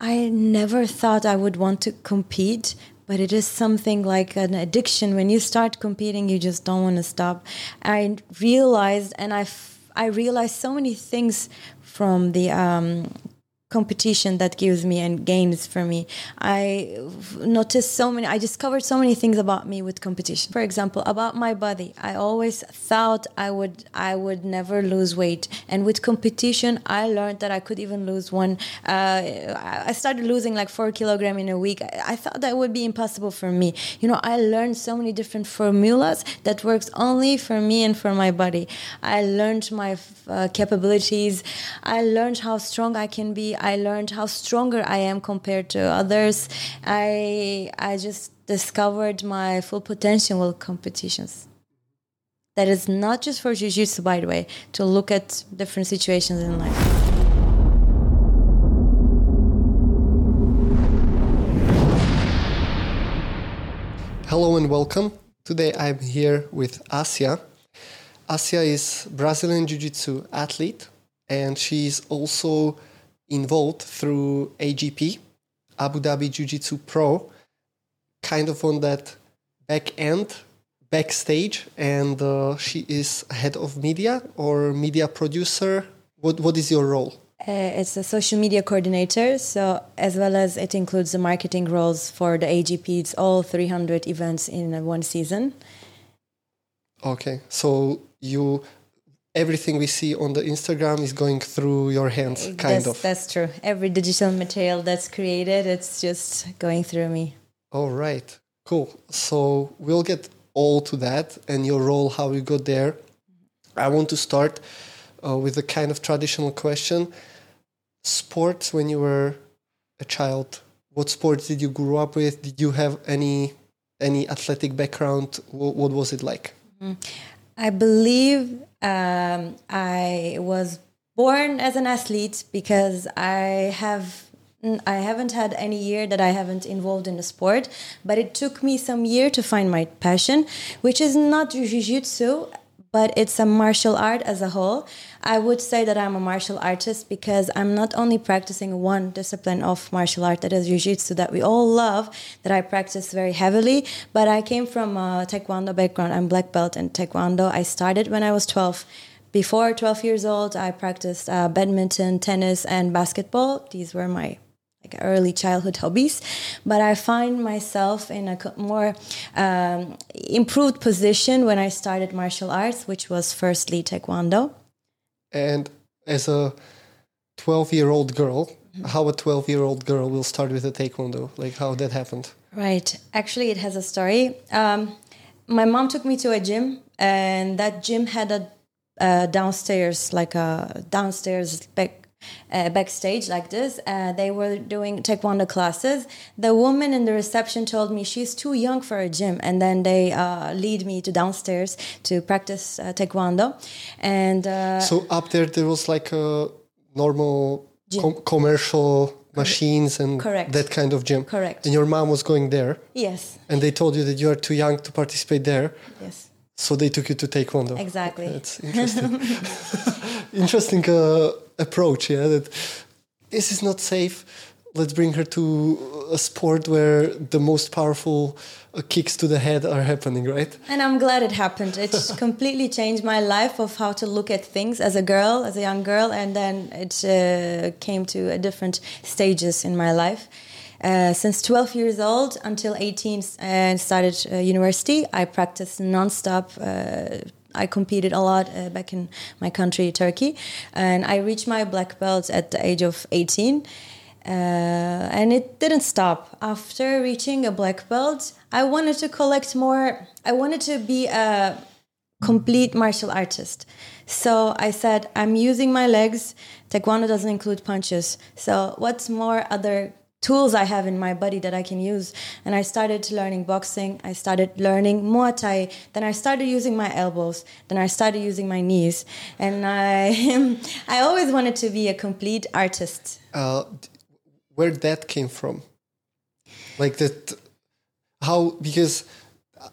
I never thought I would want to compete, but it is something like an addiction. When you start competing, you just don't want to stop. I realized, and I, I realized so many things from the um, competition that gives me and gains for me. I noticed so many, I discovered so many things about me with competition. For example, about my body, I always thought I would, I would never lose weight. And with competition, I learned that I could even lose one. Uh, I started losing like four kilogram in a week. I thought that would be impossible for me. You know, I learned so many different formulas that works only for me and for my body. I learned my uh, capabilities. I learned how strong I can be. I learned how stronger I am compared to others. I I just discovered my full potential with competitions. That is not just for jiu-jitsu, by the way, to look at different situations in life. Hello and welcome. Today I'm here with Asia. Asia is Brazilian Jiu-Jitsu athlete and she's also involved through AJP, Abu Dhabi Jiu Jitsu Pro, kind of on that back end, backstage, and uh, she is head of media or media producer. What, what is your role? Uh, it's a social media coordinator, so as well as it includes the marketing roles for the AJP. It's all 300 events in one season. Okay, so you everything we see on the Instagram is going through your hands, kind that's, of. That's true. Every digital material that's created, it's just going through me. All right, cool. So we'll get all to that and your role, how you got there. I want to start uh, with a kind of traditional question. Sports when you were a child, what sports did you grow up with? Did you have any any athletic background? What, what was it like? Mm-hmm. I believe um, I was born as an athlete because I have I haven't had any year that I haven't involved in a sport, but it took me some year to find my passion, which is not jiu-jitsu but it's a martial art as a whole. I would say that I'm a martial artist because I'm not only practicing one discipline of martial art that is jiu-jitsu that we all love, that I practice very heavily, but I came from a taekwondo background. I'm black belt in taekwondo. I started when I was 12. Before 12 years old, I practiced uh, badminton, tennis, and basketball. These were my early childhood hobbies, but I find myself in a more um, improved position when I started martial arts, which was firstly Taekwondo. And as a 12 year old girl, mm-hmm. how a 12 year old girl will start with a Taekwondo? Like how that happened? Right. Actually, it has a story. Um, my mom took me to a gym, and that gym had a uh, downstairs, like a downstairs back uh, backstage like this. Uh, they were doing taekwondo classes. The woman in the reception told me she's too young for a gym, and then they uh, lead me to downstairs to practice uh, taekwondo. And uh, so up there, there was like a normal com- commercial machines and Correct. that kind of gym. Correct. And your mom was going there. Yes. And they told you that you are too young to participate there. Yes. So they took you to taekwondo. Exactly. That's interesting. interesting uh, approach. Yeah, that this is not safe. Let's bring her to a sport where the most powerful uh, kicks to the head are happening, right? And I'm glad it happened. It completely changed my life of how to look at things as a girl, as a young girl, and then it uh, came to different stages in my life. Uh, since 12 years old until 18 and started uh, university, I practiced nonstop. I competed a lot uh, back in my country, Turkey, and I reached my black belt at the age of 18. Uh, and it didn't stop. After reaching a black belt, I wanted to collect more. I wanted to be a complete martial artist. So I said, I'm using my legs. Taekwondo doesn't include punches. So, what's more other tools I have in my body that I can use. And I started learning boxing. I started learning Muay Thai. Then I started using my elbows. Then I started using my knees. And I, I always wanted to be a complete artist. Uh, where that came from? Like that, how, because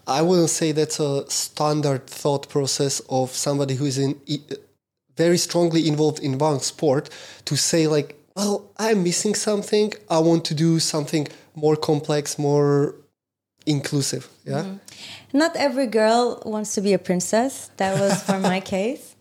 I wouldn't say that's a standard thought process of somebody who is in very strongly involved in one sport to say like well, I'm missing something. I want to do something more complex, more inclusive. Yeah. Mm-hmm. Not every girl wants to be a princess. That was for my case.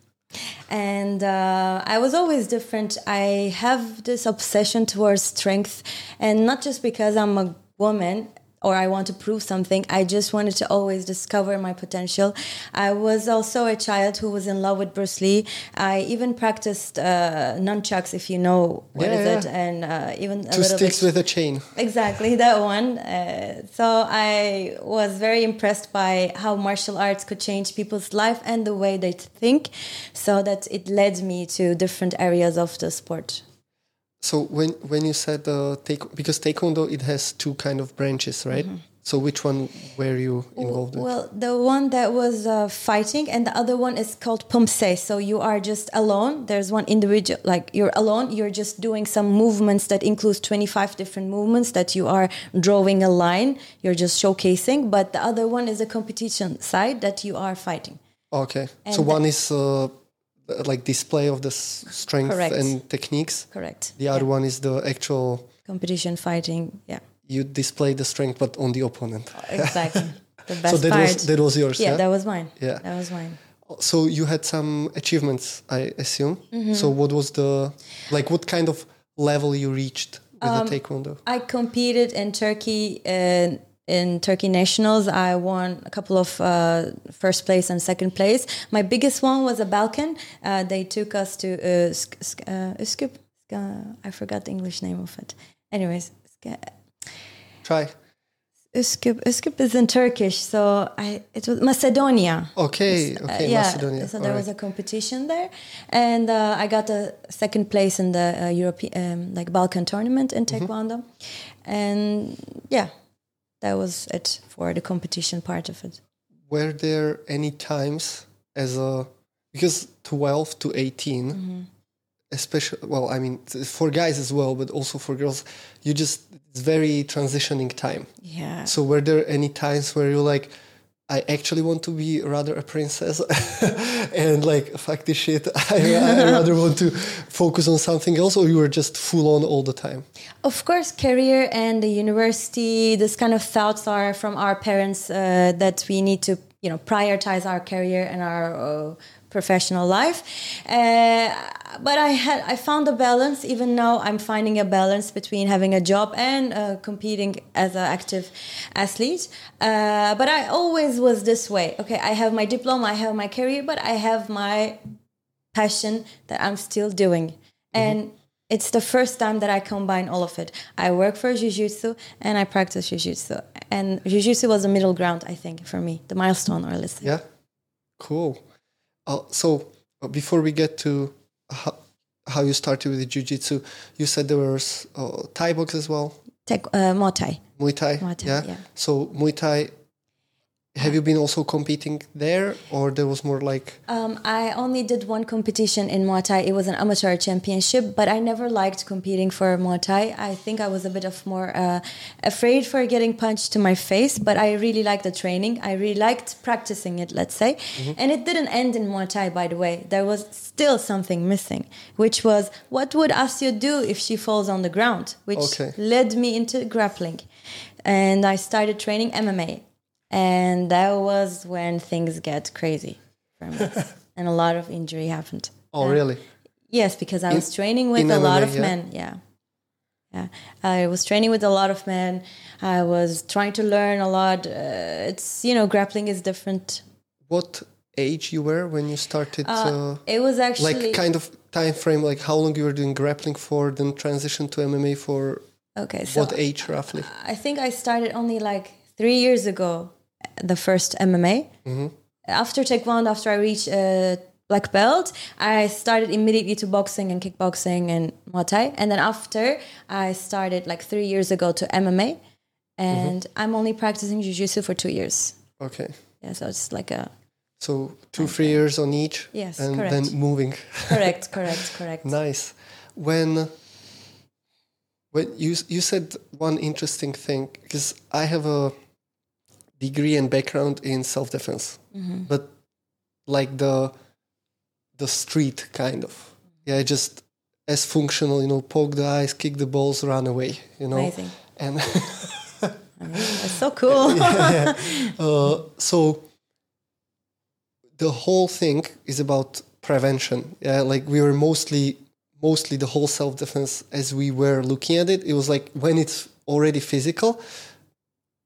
And uh, I was always different. I have this obsession towards strength, and not just because I'm a woman or I want to prove something. I just wanted to always discover my potential. I was also a child who was in love with Bruce Lee. I even practiced uh, nunchucks, if you know what Yeah, is yeah. it, and uh, even a Two little sticks bit with a chain. Exactly that one. Uh, so I was very impressed by how martial arts could change people's life and the way they think, so that it led me to different areas of the sport. So when when you said uh, take because taekwondo it has two kind of branches, right? So which one were you involved with? Mm-hmm. Well, the one that was uh, fighting, and the other one is called pumse. So you are just alone. There's one individual, like you're alone. You're just doing some movements that includes 25 different movements that you are drawing a line. You're just showcasing. But the other one is a competition side that you are fighting. Okay, so one is uh, like display of the strength Correct. and techniques. Correct. The other one is the actual competition fighting. Yeah, you display the strength but on the opponent. exactly. The best so that part. was that was yours. yeah, Yeah. that was mine. Yeah. that was mine. so you had some achievements, I assume. Mm-hmm. So what was the like? What kind of level you reached with Um, the taekwondo? I competed in Turkey uh, in Turkey nationals. I won a couple of uh, first place and second place. My biggest one was a Balkan. Uh, they took us to uh, Sk- Sk- uh, I forgot the English name of it. Anyways, Try. Üsküp. Üsküp is in Turkish, so I it was Macedonia. Okay, Uh, okay, yeah, Macedonia. So All there right. was a competition there, and uh, I got a second place in the uh, European, um, like Balkan tournament in Mm-hmm. Taekwondo, and yeah, that was it for the competition part of it. Were there any times as a because twelve to 18 Mm-hmm. especially well, I mean for guys as well, but also for girls, you just it's very transitioning time. Yeah. So were there any times where you're like, I actually want to be rather a princess, and like fuck this shit, I, I rather want to focus on something else, or you were just full on all the time? Of course, career and the university, this kind of thoughts are from our parents uh, that we need to, you know, prioritize our career and our uh, professional life. Uh, but I had, I found a balance. Even now, I'm finding a balance between having a job and uh, competing as an active athlete. Uh, but I always was this way. Okay, I have my diploma, I have my career, but I have my passion that I'm still doing. And it's the first time that I combine all of it. I work for Jiu-Jitsu and I practice Jiu-Jitsu. And Jiu-Jitsu was the middle ground, I think, for me, the milestone, or let's say. Yeah, cool. Uh, so uh, before we get to how, how you started with the jiu-jitsu, you said there was uh, Thai box as well, uh, Muay Thai. Muay Thai. Muay Thai, yeah? yeah. So Muay Thai. Have you been also competing there, or there was more like Um, I only did one competition in Muay Thai. It was an amateur championship, but I never liked competing for Muay Thai. I think I was a bit of more uh, afraid for getting punched to my face, but I really liked the training. I really liked practicing it, let's say. And it didn't end in Muay Thai, by the way. There was still something missing, which was what would Asia do if she falls on the ground, which Okay. led me into grappling. And I started training MMA. And that was when things get crazy for me. and a lot of injury happened. oh really? Yes, because I was training with in a lot of yeah? men. Yeah. Yeah. I was training with a lot of men. I was trying to learn a lot. Uh, it's, you know, grappling is different. What age you were when you started? Uh, It was actually. like kind of time frame, like how long you were doing grappling for, then transition to MMA for okay, so what age roughly? I think I started only like three years ago, the first MMA. After Taekwondo, after I reached uh, black belt, I started immediately to boxing and kickboxing and Muay Thai. And then after, I started like three years ago to MMA. And I'm only practicing Jiu Jitsu for two years. Okay. Yeah, so it's like a So two, three years on each, Yes, and correct. then moving. correct, correct, correct. Nice. When when you you said one interesting thing because I have a degree and background in self defense, but like the the street kind of yeah, just as functional. You know, poke the eyes, kick the balls, run away. You know, Amazing. and I mean, that's so cool. yeah. Uh, so the whole thing is about prevention. Yeah, like we were mostly mostly the whole self defense as we were looking at it. It was like when it's already physical,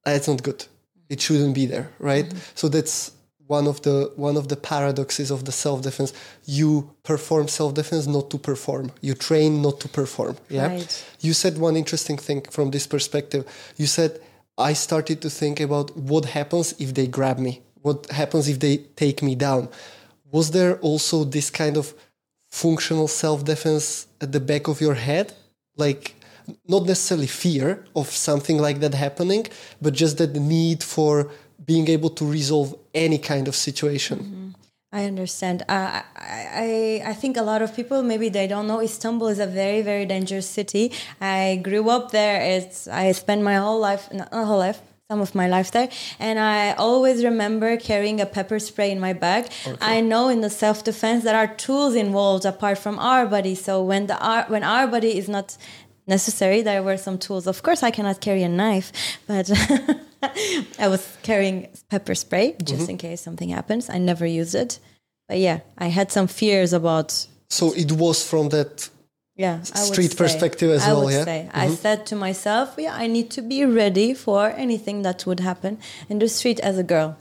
that's not good. It shouldn't be there, right? Mm-hmm. So that's one of the one of the paradoxes of the self defense. You perform self defense not to perform. You train not to perform. Yeah. Right. You said one interesting thing from this perspective. You said I started to think about what happens if they grab me. What happens if they take me down? Was there also this kind of functional self defense at the back of your head? Like, not necessarily fear of something like that happening, but just that the need for being able to resolve any kind of situation. I understand. Uh, I, I I think a lot of people maybe they don't know Istanbul is a very very dangerous city. I grew up there. It's I spent my whole life, not whole life, some of my life there, and I always remember carrying a pepper spray in my bag. I know in the self defense there are tools involved apart from our body. So when the our, when our body is not necessary, there were some tools. Of course, I cannot carry a knife, but. I was carrying pepper spray just Mm-hmm. in case something happens. I never used it. But yeah, I had some fears about So it was from that yeah, Street say. perspective as I well, would yeah? say. I said to myself, yeah, I need to be ready for anything that would happen in the street as a girl.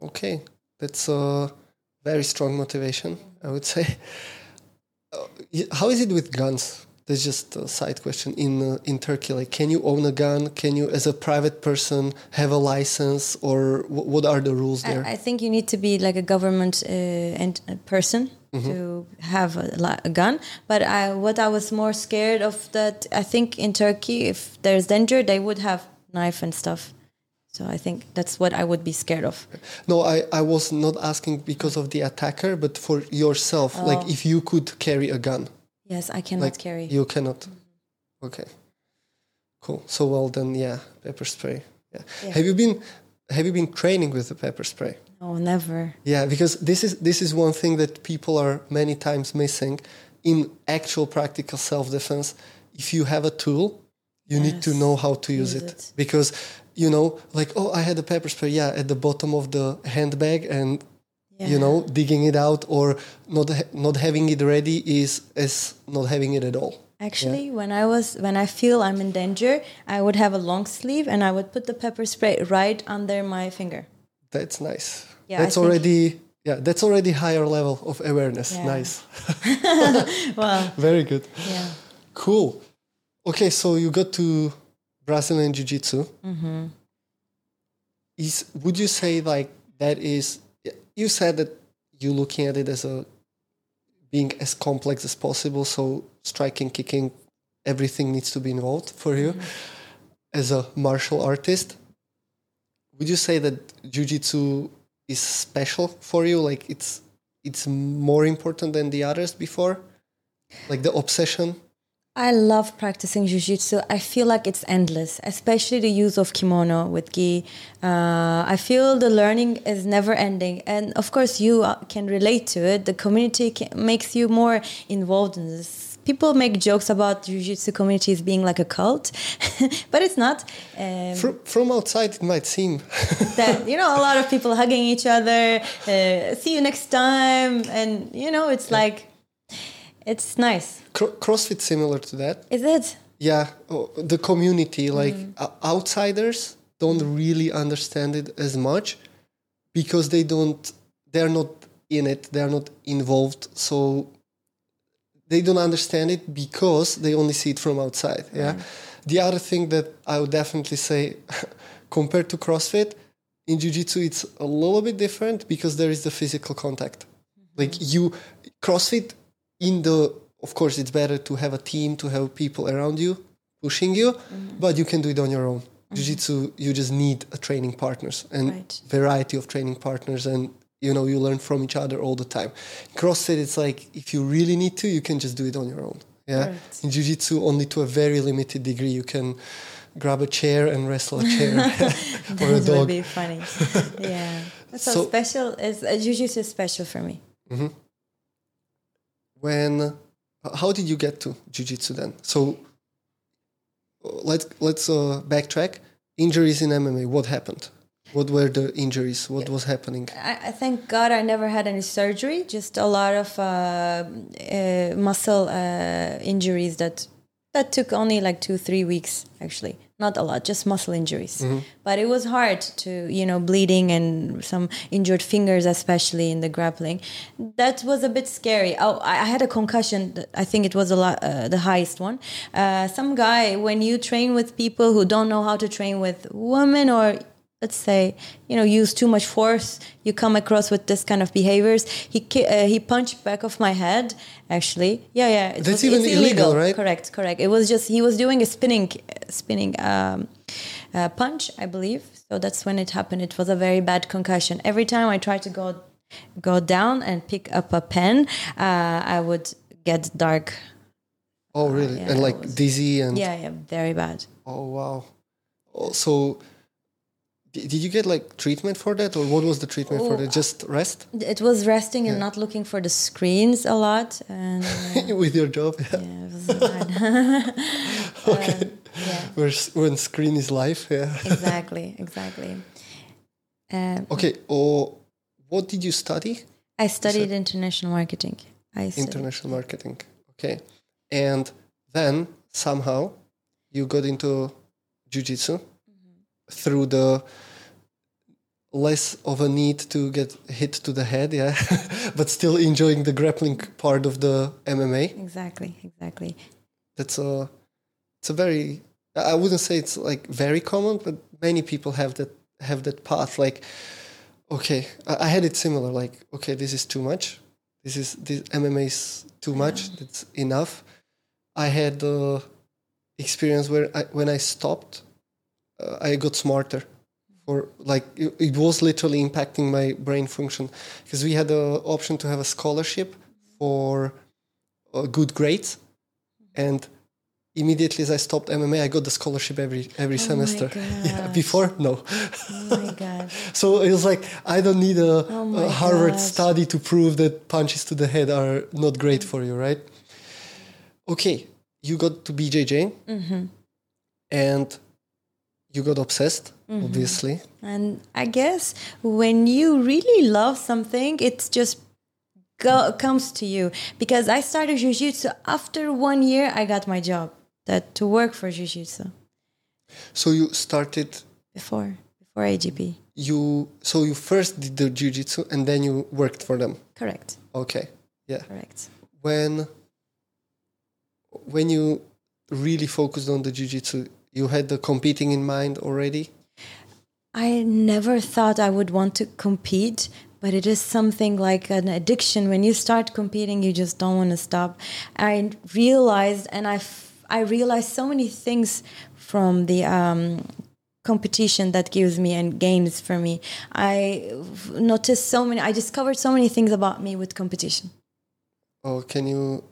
Okay, that's a very strong motivation, I would say. Uh, how is it with guns? That's just a side question. In uh, in Turkey, like, can you own a gun? Can you, as a private person, have a license, or wh- what are the rules there? I, I think you need to be like a government uh, and a person Mm-hmm. to have a, a gun. But I, what I was more scared of that, I think in Turkey, if there's danger, they would have knife and stuff. So I think that's what I would be scared of. no, I, I was not asking because of the attacker, but for yourself. Oh. Like, if you could carry a gun, Yes, I cannot like carry. you cannot. Mm-hmm. Okay, cool. So well then, yeah, pepper spray. Yeah. Yeah. Have you been Have you been training with the pepper spray? no, never. Yeah, because this is this is one thing that people are many times missing in actual practical self defense. If you have a tool, you need to know how to use, use it. it. because you know, like oh, I had a pepper spray, yeah, at the bottom of the handbag, and you know, digging it out or not ha- not having it ready is is not having it at all. Actually, when I was when I feel I'm in danger, I would have a long sleeve and I would put the pepper spray right under my finger. That's nice. Yeah, I that's think- already yeah, that's already higher level of awareness. Yeah. Nice, Well, very good. yeah. Cool. Okay, so you got to Brazilian Jiu Jitsu. Mm-hmm. Is would you say like that is? You said that you're looking at it as a being as complex as possible. So striking, kicking, everything needs to be involved for you mm-hmm. as a martial artist. Would you say that Jiu Jitsu is special for you? Like it's it's more important than the others before, like the obsession. I love practicing jujitsu. I feel like it's endless, especially the use of kimono with gi. Uh, I feel the learning is never ending, and of course, you uh, can relate to it. The community can, makes you more involved in this. People make jokes about jujitsu communities being like a cult, but it's not. Um, From, from outside, it might seem that you know a lot of people hugging each other. Uh, see you next time, and you know it's like it's nice. Cro- CrossFit similar to that. Is it? Yeah, oh, the community, like Mm-hmm. o- outsiders, don't mm. really understand it as much because they don't, they're not in it, they're not involved. So they don't understand it because they only see it from outside. Yeah. Mm. The other thing that I would definitely say, compared to CrossFit, in Jiu Jitsu, it's a little bit different because there is the physical contact. Mm-hmm. Like you, CrossFit, in the, of course, it's better to have a team, to have people around you pushing you, but you can do it on your own. Jiu Jitsu, you just need a training partners and Right. variety of training partners and you know you learn from each other all the time crossfit it's like if you really need to you can just do it on your own yeah Right. in jiu-jitsu only to a very limited degree you can grab a chair and wrestle a chair or a That would be funny. yeah. That's so, So- special. Is uh, jujitsu is special for me. When how did you get to jiu-jitsu then? So uh, let's let's uh, backtrack. Injuries in MMA. What happened? What were the injuries? What was happening? I, I thank God I never had any surgery. Just a lot of uh, uh, muscle uh, injuries that that took only like two three weeks actually. Not a lot just muscle injuries. Mm-hmm. but it was hard to you know bleeding and some injured fingers especially in the grappling. That was a bit scary. Oh i had a concussion. I think it was a lot uh, the highest one. Uh, some guy when you train with people who don't know how to train with women or let's say you know use too much force you come across with this kind of behaviors. He uh, he punched back of my head actually. Yeah yeah it That's was- even it's illegal, right? correct correct. It was just he was doing a spinning spinning um, uh, punch i believe. So that's when it happened. It was a very bad concussion. Every time i tried to go go down and pick up a pen uh, i would get dark. Oh, really? yeah, and like was- dizzy and yeah yeah very bad. Oh wow. Oh, so did you get like treatment for that, or what was the treatment for Oh, that? Just rest it was resting and not looking for the screens a lot and uh, with your job. Yeah. yeah, it was. Okay. Um, yeah Where when screen is live. Yeah. exactly exactly um, Okay. Or what did you study? i studied international marketing i studied, International marketing. Okay. And then somehow you got into jiu-jitsu through the less of a need to get hit to the head, yeah, but still enjoying the grappling part of the MMA. exactly exactly That's a it's a very I wouldn't say it's like very common, but many people have that have that path. Like, okay, I, I had it similar. Like, okay, this is too much. This is this MMA is too much. That's enough. I had the experience where I, when I stopped, uh, I got smarter. Or like it, it was literally impacting my brain function because we had the option to have a scholarship for uh, good grades, and immediately as I stopped MMA, I got the scholarship every every Oh semester. Yeah, before no. oh my god So it was like I don't need a, Oh a Harvard gosh. study to prove that punches to the head are not great for you, right? Okay, you got to BJJ, Mm-hmm. and you got obsessed, Mm-hmm. obviously. And I guess when you really love something, it's just go, comes to you. Because I started jiu-jitsu after one year, I got my job that to work for jiu-jitsu So you started before before AJP. you so you first did the jiu-jitsu and then you worked for them. Correct. Okay, yeah. Correct. When when you really focused on the jiu-jitsu, you had the competing in mind already. I never thought I would want to compete, but it is something like an addiction. When you start competing, you just don't want to stop. I realized, and I, f- I realized so many things from the um, competition that gives me and gains for me. I noticed so many. I discovered so many things about me with competition. Oh, can you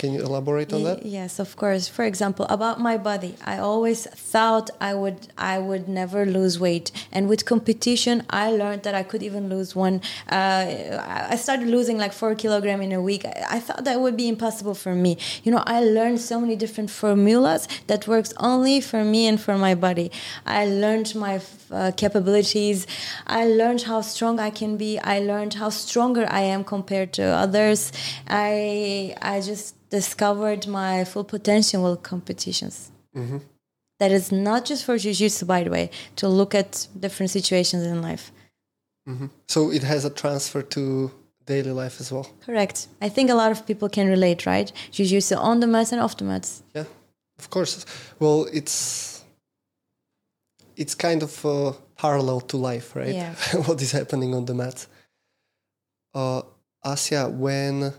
can you elaborate on that? Yes, of course. For example, about my body, I always thought I would I would never lose weight, and with competition, I learned that I could even lose one. Uh, I started losing like four kilogram in a week. I, I thought that would be impossible for me. You know, I learned so many different formulas that works only for me and for my body. I learned my uh, capabilities. I learned how strong I can be. I learned how stronger I am compared to others. I I just discovered my full potential with competitions. That is not just for jiu-jitsu, by the way, to look at different situations in life. So it has a transfer to daily life as well. Correct. I think a lot of people can relate, right? Jiu-jitsu on the mats and off the mats. Yeah, of course. Well, it's it's kind of uh, parallel to life, right? Yeah. what is happening on the mat. Uh, Asia, when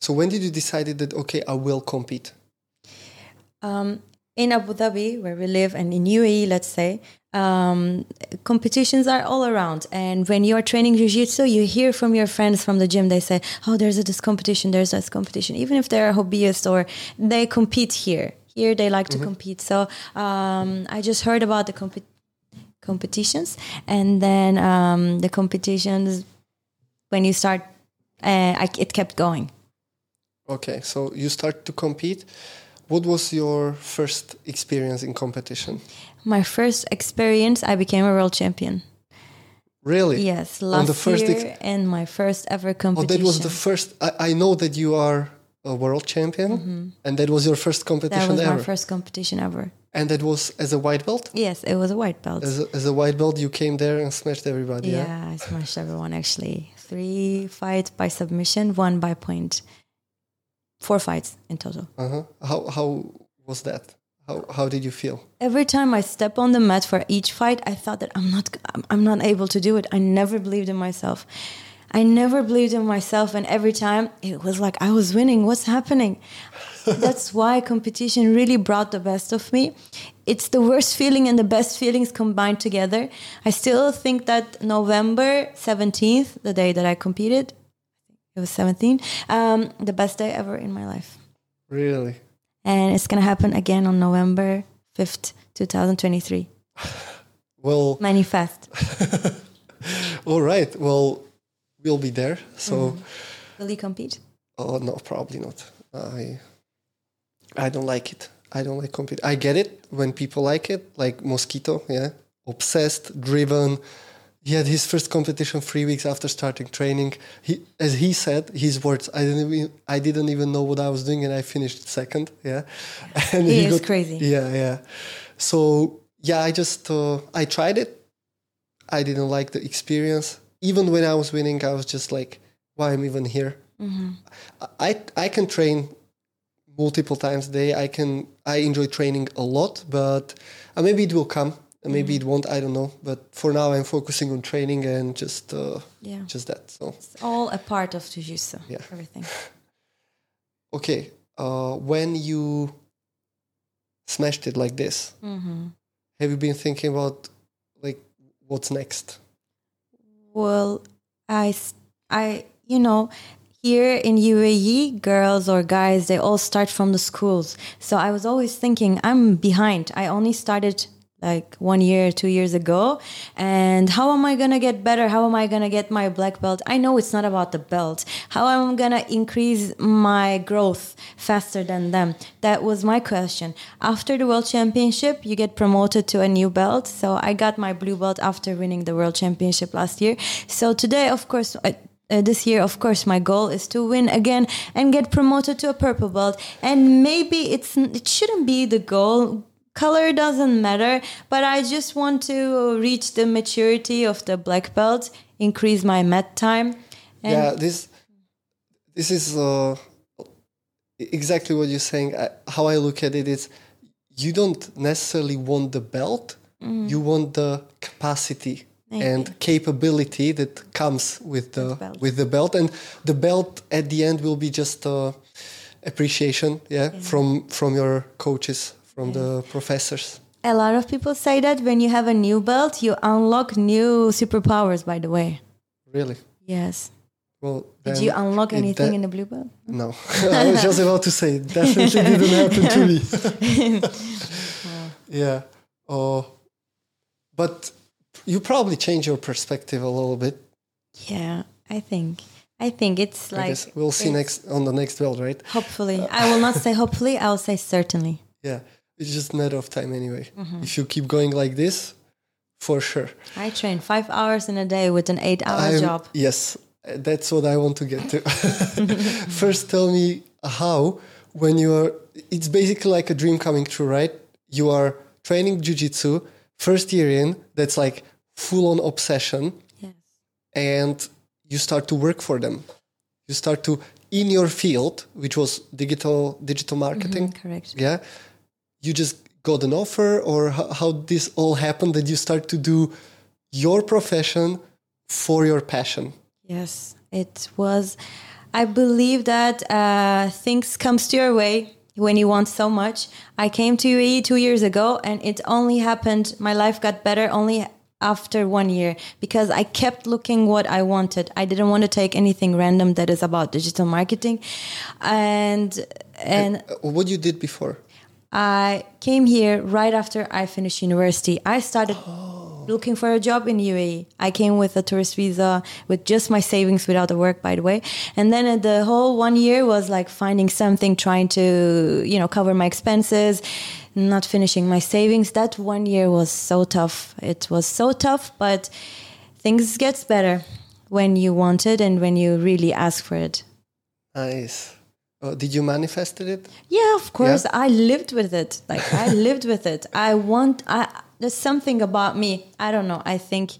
so when did you decide that okay, I will compete? Um, in Abu Dhabi, where we live, and in UAE, let's say, um, competitions are all around. And when you're training jiu-jitsu, you hear from your friends from the gym, they say, oh, there's a, this competition, there's this competition. Even if they're hobbyists or they compete here. Here, they like to compete. So um, I just heard about the comp- competitions. And then um, the competitions, when you start, uh, I, it kept going. Okay, so you start to compete. What was your first experience in competition? My first experience, I became a world champion. Really? Yes, On last the first year and my first ever competition. Oh, that was the first. I, I know that you are a world champion, and that was your first Mm-hmm. That competition was ever. my first competition ever. and that was as a white belt. Yes, it was a white belt. As a, as a white belt, you came there and smashed everybody. Yeah. yeah, I smashed everyone actually. Three fights by submission, one by point. Four fights in total. Uh-huh. How how was that? How how did you feel? Every time I step on the mat for each fight, I thought that I'm not I'm- I'm not able to do it. I never believed in myself. I never believed in myself and every time it was like I was winning. What's happening? That's why competition really brought the best of me. It's the worst feeling and the best feelings combined together. I still think that November 17th, the day that I competed, it was 17, um, the best day ever in my life. Really? And it's going to happen again on November 5th, 2023. Well, Manifest. all right. Well, we'll be there. So, Mm-hmm. Will you compete? oh no, probably not. I I don't like it. I don't like compete. I get it when people like it, like Mosquito. Yeah, obsessed, driven. He had his first competition three weeks after starting training. He, as he said, his words. I didn't even. I didn't even know what I was doing, and I finished second. Yeah, and He is crazy. Yeah, yeah. So yeah, I just uh, I tried it. I didn't like the experience. Even when I was winning, I was just like, "Why am I'm even here?" I I can train multiple times a day. I can I enjoy training a lot, but uh, maybe it will come. And Maybe it won't. I don't know. But for now, I'm focusing on training and just uh, Yeah. just that. So It's all a part of Jiu-Jitsu. Yeah. Everything. okay, uh, when you smashed it like this, Mm-hmm. have you been thinking about like what's next? Well, i i you know, here in UAE, girls or guys, they all start from the schools. So I was always thinking, I'm behind. I only started like one year, two years ago. And how am I going to get better? How am I going to get my black belt? I know it's not about the belt. How am I going to increase my growth faster than them? That was my question. After the world championship, you get promoted to a new belt. So I got my blue belt after winning the world championship last year. So today, of course, I, uh, this year, of course, my goal is to win again and get promoted to a purple belt. And maybe it's it shouldn't be the goal. Color doesn't matter, but I just want to reach the maturity of the black belt, increase my mat time. Yeah, this this is uh, exactly what you're saying. I, how I look at it is, you don't necessarily want the belt. Mm. You want the capacity and capability that comes with the With belt. with the belt, and the belt at the end will be just uh, appreciation, yeah, from from your coaches, from the professors. a lot of people say that when you have a new belt, you unlock new superpowers, by the way. Really. Yes. Well, Did you unlock anything in the blue belt? No, I was just about to say it definitely didn't happen to me. yeah. Oh, but you probably change your perspective a little bit. Yeah, I think. I think it's like we'll see next on the next belt, right? Hopefully, uh, I will not say hopefully. I will say certainly. Yeah, it's just a matter of time anyway. Mm-hmm. If you keep going like this, for sure. I train five hours in a day with an eight-hour I'm- job. Yes, that's what I want to get to. First, tell me how when you are. It's basically like a dream coming true, right? You are training jujitsu, first year in. That's like full on obsession, Yes. and you start to work for them. You start to in your field, which was digital digital marketing. Correct. Yeah, you just got an offer, or how, this all happened that you start to do your profession for your passion. Yes, it was. I believe that uh, things comes to your way when you want so much. I came to UAE two years ago, and it only happened. My life got better only after one year because I kept looking what I wanted. I didn't want to take anything random that is about digital marketing, and and Uh, what you did before? I came here right after I finished university. I started looking for a job in UAE. I came with a tourist visa with just my savings without the work, by the way. And then uh, the whole one year was like finding something, trying to, you know, cover my expenses, not finishing my savings. That one year was so tough. It was so tough, but things gets better when you want it and when you really ask for it. Nice. Uh, did you manifested it? Yeah, of course. I lived with it. Like I lived with it. I want. I there's something about me. I don't know. I think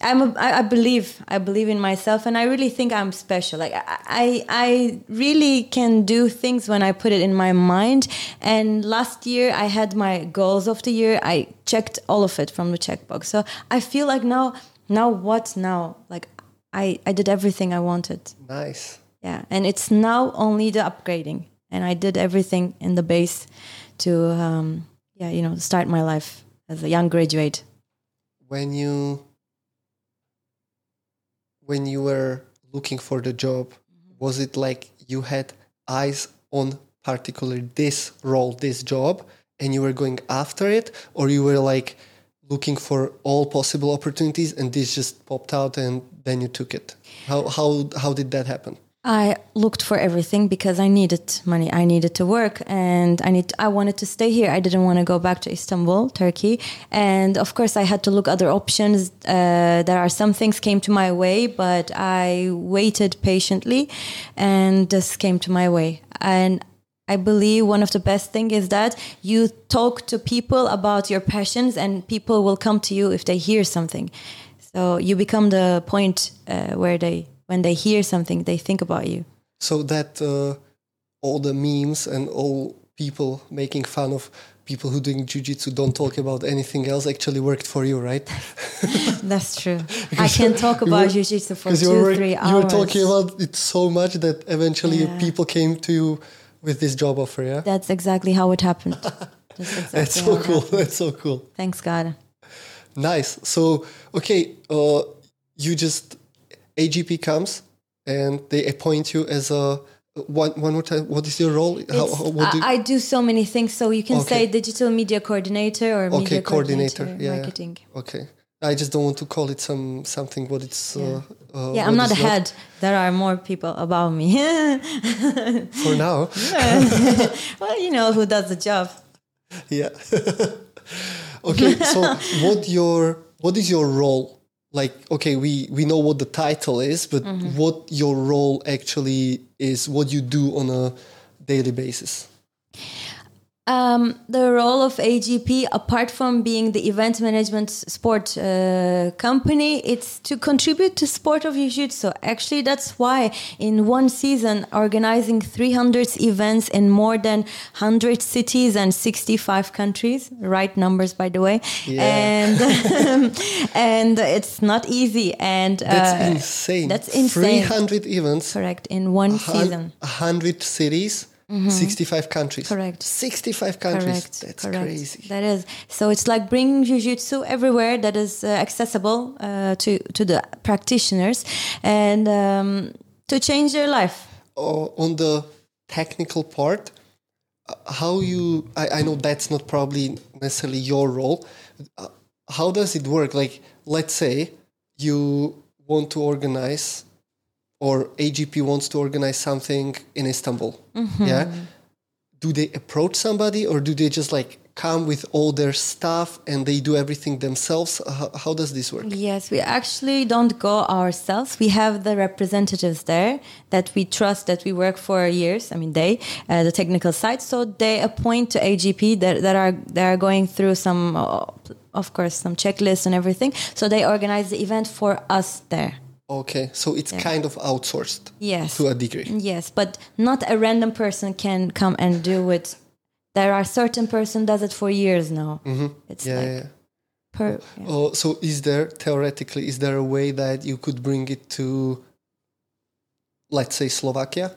I'm. A, I, I believe. I believe in myself, and I really think I'm special. Like I, I, I really can do things when I put it in my mind. And last year, I had my goals of the year. I checked all of it from the checkbox. So I feel like now. Now what? Now like I. I did everything I wanted. Nice. Yeah, and it's now only the upgrading, and I did everything in the base to, um, yeah, you know, start my life as a young graduate. When you when you were looking for the job, was it like you had eyes on particularly this role, this job, and you were going after it, or you were like looking for all possible opportunities and this just popped out and then you took it? How how how did that happen? I looked for everything because I needed money. I needed to work, and I need. I wanted to stay here. I didn't want to go back to Istanbul, Turkey, and of course, I had to look other options. Uh, there are some things came to my way, but I waited patiently, and this came to my way. And I believe one of the best thing is that you talk to people about your passions, and people will come to you if they hear something. So you become the point uh, where they when they hear something, they think about you. So that uh, all the memes and all people making fun of people who doing jujitsu don't talk about anything else actually worked for you, right? That's true. I can talk about jujitsu for two, were, three hours. You were talking about it so much that eventually yeah. people came to you with this job offer, yeah? That's exactly how it happened. Exactly That's so cool. That's so cool. Thanks, God. Nice. So, okay, uh, you just AJP comes and they appoint you as a one, one more time. What is your role? How, how, do you... I, do so many things. So you can okay. say digital media coordinator or okay, media coordinator, coordinator yeah, marketing. Yeah. Okay. I just don't want to call it some something what it's. Yeah, uh, uh, yeah I'm not a head. Not. There are more people above me. For now. well, you know who does the job. Yeah. okay, so what your what is your role like okay we we know what the title is but mm-hmm. what your role actually is what you do on a daily basis um, the role of AJP, apart from being the event management sport uh, company, it's to contribute to sport of jiu-jitsu. Actually, that's why in one season, organizing 300 events in more than 100 cities and 65 countries, right numbers, by the way. Yeah. And, and it's not easy. And uh, that's insane. That's insane. 300 events. Correct. In one season. 100 cities Mm-hmm. 65 countries. Correct. 65 countries. Correct. That's Correct. crazy. That is. So it's like bringing jiu-jitsu everywhere that is uh, accessible uh, to, to the practitioners and um, to change their life. Uh, on the technical part, uh, how you, I, I, know that's not probably necessarily your role. Uh, how does it work? Like, let's say you want to organize or AJP wants to organize something in Istanbul. Mm-hmm. Yeah. Do they approach somebody or do they just like come with all their stuff and they do everything themselves? How, how, does this work? Yes, we actually don't go ourselves. We have the representatives there that we trust that we work for years. I mean, they, uh, the technical side. So they appoint to AJP that, that are, that are going through some, uh, of course, some checklists and everything. So they organize the event for us there. Okay, so it's yeah. kind of outsourced. Yes. To a degree. Yes, but not a random person can come and do it. There are certain person does it for years now. Mm-hmm. It's yeah, like yeah. Per, yeah. Oh, so is there theoretically is there a way that you could bring it to, let's say Slovakia?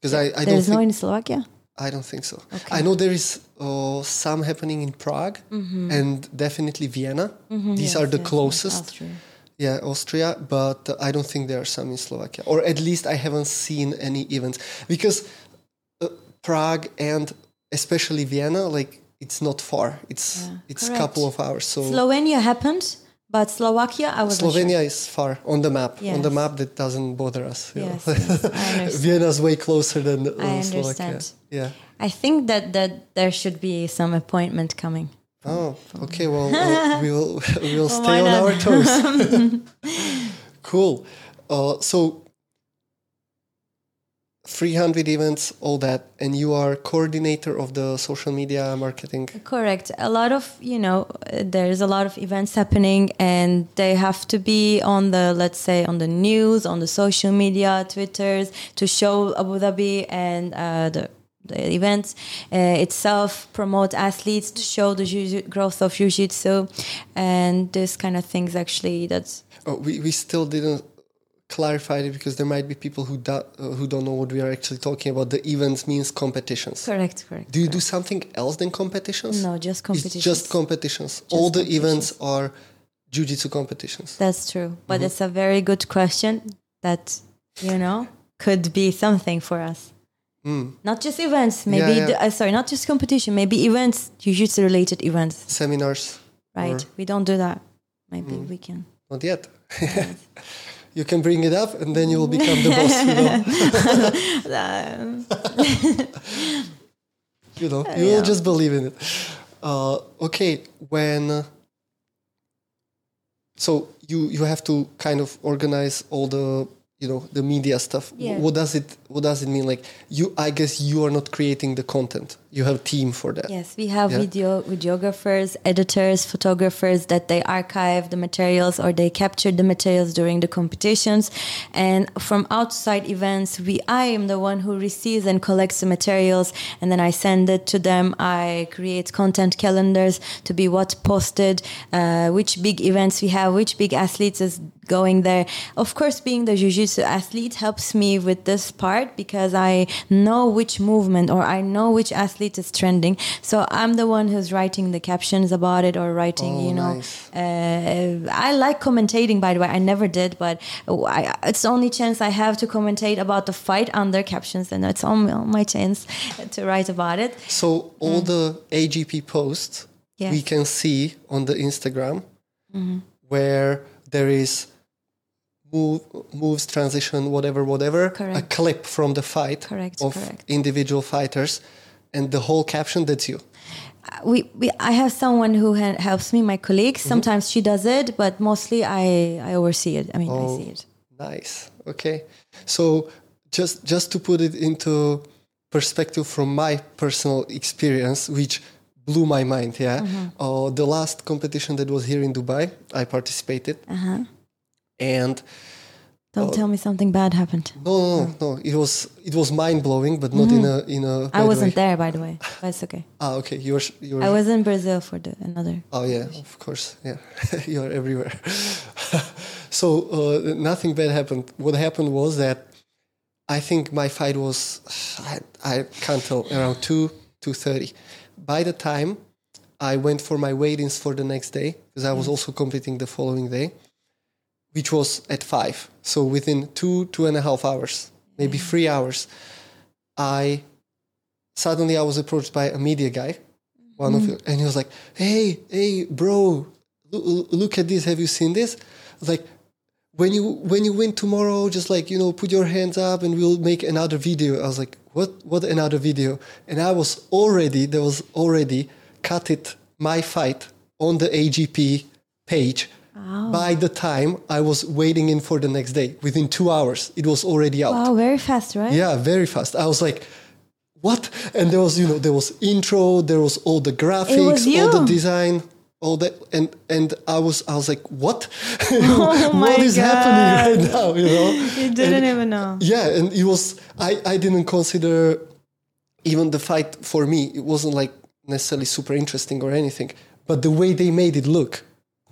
Because I, I there's no in Slovakia. I don't think so. Okay. I know there is uh, some happening in Prague mm-hmm. and definitely Vienna. Mm-hmm, These yes, are the yes, closest. Yes, yeah, Austria, but I don't think there are some in Slovakia, or at least I haven't seen any events because uh, Prague and especially Vienna, like it's not far. It's yeah, it's a couple of hours. So Slovenia happened But Slovakia, I was Slovenia is far on the map. On the map, that doesn't bother us. Yes, yes. Vienna's way closer than uh, I Slovakia. understand. Yeah. I think that that there should be some appointment coming. Oh, okay. Well, uh, we will we will stay on our toes. cool. Uh, so, 300 events, all that, and you are coordinator of the social media marketing. Correct. A lot of, you know, there's a lot of events happening and they have to be on the, let's say, on the news, on the social media, Twitters, to show Abu Dhabi and uh, the, the events uh, itself, promote athletes, to show the jiu- growth of Jiu Jitsu and this kind of things actually. That's Oh, we we still didn't clarify it because there might be people who do, uh, who don't know what we are actually talking about. The events means competitions. correct, correct. Do you do something else than competitions? No, just competitions. It's just competitions. All the events are jiu-jitsu competitions. That's true. But Mm-hmm. it's a very good question that, you know, could be something for us. Not just events, maybe, Hmm. yeah. The, uh, sorry, not just competition, maybe events, jiu-jitsu related events, Seminars. right? Or- we don't do that. Maybe we can. Not yet. you can bring it up and then you will become the boss. You know, you, know, you will just believe in it. Uh, okay, when uh, so you you have to kind of organize all the you know the media stuff. Yeah. What does it What does it mean? Like you, I guess you are not creating the content. You have a team for that. Yes, we have Yeah. video videographers, editors, photographers that they archive the materials or they capture the materials during the competitions. And from outside events, we I am the one who receives and collects the materials, and then I send it to them. I create content calendars to be what posted, uh, which big events we have, which big athletes is going there. Of course, being the jiu-jitsu athlete helps me with this part because I know which movement or I know which athlete is trending. So I'm the one who's writing the captions about it or writing, Oh, you know. nice. Uh, I like commentating, by the way. I never did, but I, it's the only chance I have to commentate about the fight under captions, and it's on on my chance to write about it. So all the AJP posts Mm. Yes. Mm-hmm. we can see on the Instagram where there is move, moves, transition, whatever, whatever, a clip from the fight Correct, of correct. individual fighters, and the whole caption that's you. we, we I have someone who ha- helps me, my colleague. Mm-hmm. Sometimes she does it, but mostly I I oversee it. I mean, Oh. I see it. Nice. Okay. So just just to put it into perspective from my personal experience, which blew my mind. Yeah. Uh, the last competition that was here in Dubai, I participated, and Don't Oh. tell me something bad happened. no, no, no, no. It was it was mind blowing, but not in a in a. Mm-hmm. I wasn't way. there, by the way, but it's okay. Ah, okay. You were. you're. I was in Brazil for the another. Oh yeah, of course. Yeah, you are everywhere. so uh, nothing bad happened. What happened was that I think my fight was I, I can't tell around two two thirty. By the time I went for my weigh-ins for the next day because I was also competing the following day, which was at five. So within two two and a half hours, maybe mm-hmm. three hours, I suddenly I was approached by a media guy one of mm-hmm. you, and he was like, "Hey, hey, bro, look, look at this. Have you seen this?" Like, "When you when you win tomorrow, just like you know, put your hands up and we'll make another video." I was like, "What? What another video?" And I was already there was already cut it my fight on the AJP page. By the time I was waiting in for the next day, within two hours, it was already out. Wow, very fast, right? Yeah, very fast. I was like, what? And there was, you know, there was intro, there was all the graphics, all the design, all that, and and I was, I was like, what? Oh what is happening right now? You know? You didn't even know. Yeah, and it was. I I didn't consider even the fight for me. It wasn't like necessarily super interesting or anything, but the way they made it look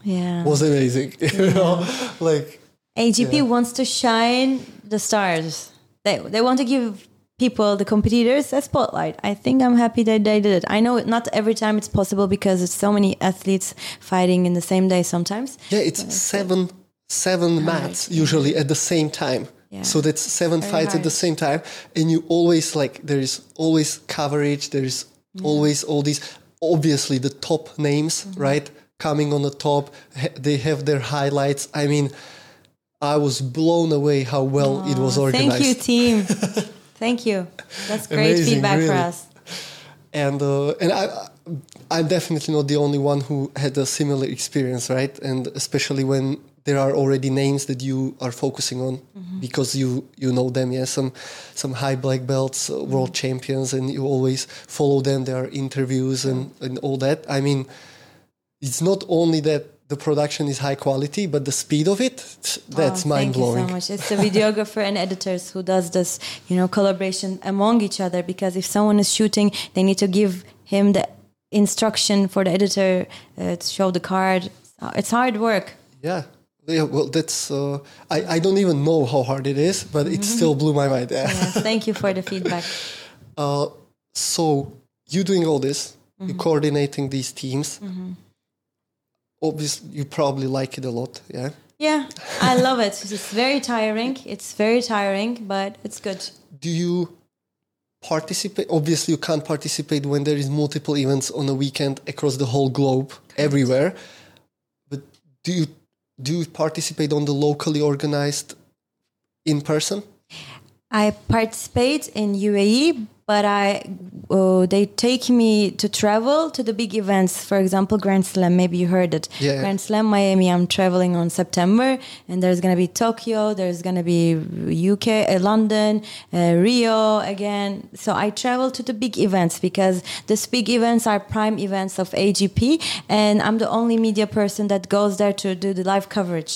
Yeah. was amazing. You know, like AJP wants to shine the stars. They they want to give people, the competitors, a spotlight. I think I'm happy that they did it. I know not every time it's possible because it's so many athletes fighting in the same day sometimes. Yeah, it's seven seven mats usually at the same time. Yeah. So that's seven fights at the same time, and you always like there is always coverage. There is always all these obviously the top names, Mm-hmm. right? Coming on the top. They have their highlights. I mean, I was blown away how well it was organized. Thank you, team. Thank you. That's great Amazing, feedback for us. and uh, and I I'm definitely not the only one who had a similar experience, right? And especially when there are already names that you are focusing on because you you know them, yeah, some some high black belts, uh, world champions, and you always follow them. There are interviews and and all that. I mean, it's not only that the production is high quality, but the speed of it that's Oh, mind blowing. Thank you so much. It's the videographer and editors who does this, you know, collaboration among each other. Because if someone is shooting, they need to give him the instruction for the editor uh, to show the card. It's hard work. Yeah. Yeah, well, that's. Uh, I I don't even know how hard it is, but it still blew my mind. Yeah. Yes, thank you for the feedback. Uh, so you doing all this, you coordinating these teams. Obviously, you probably like it a lot. Yeah. Yeah, I love it. It's very tiring. It's very tiring, but it's good. Do you participate? Obviously, you can't participate when there is multiple events on a weekend across the whole globe, everywhere. But do you do you participate on the locally organized in person? I participate in UAE, but I uh, they take me to travel to the big events. For example, Grand Slam. Maybe you heard it. Yeah. Grand Slam Miami. I'm traveling on September, and there's gonna be Tokyo. There's gonna be UK, uh, London, uh, Rio again. So I travel to the big events because these big events are prime events of AJP, and I'm the only media person that goes there to do the live coverage.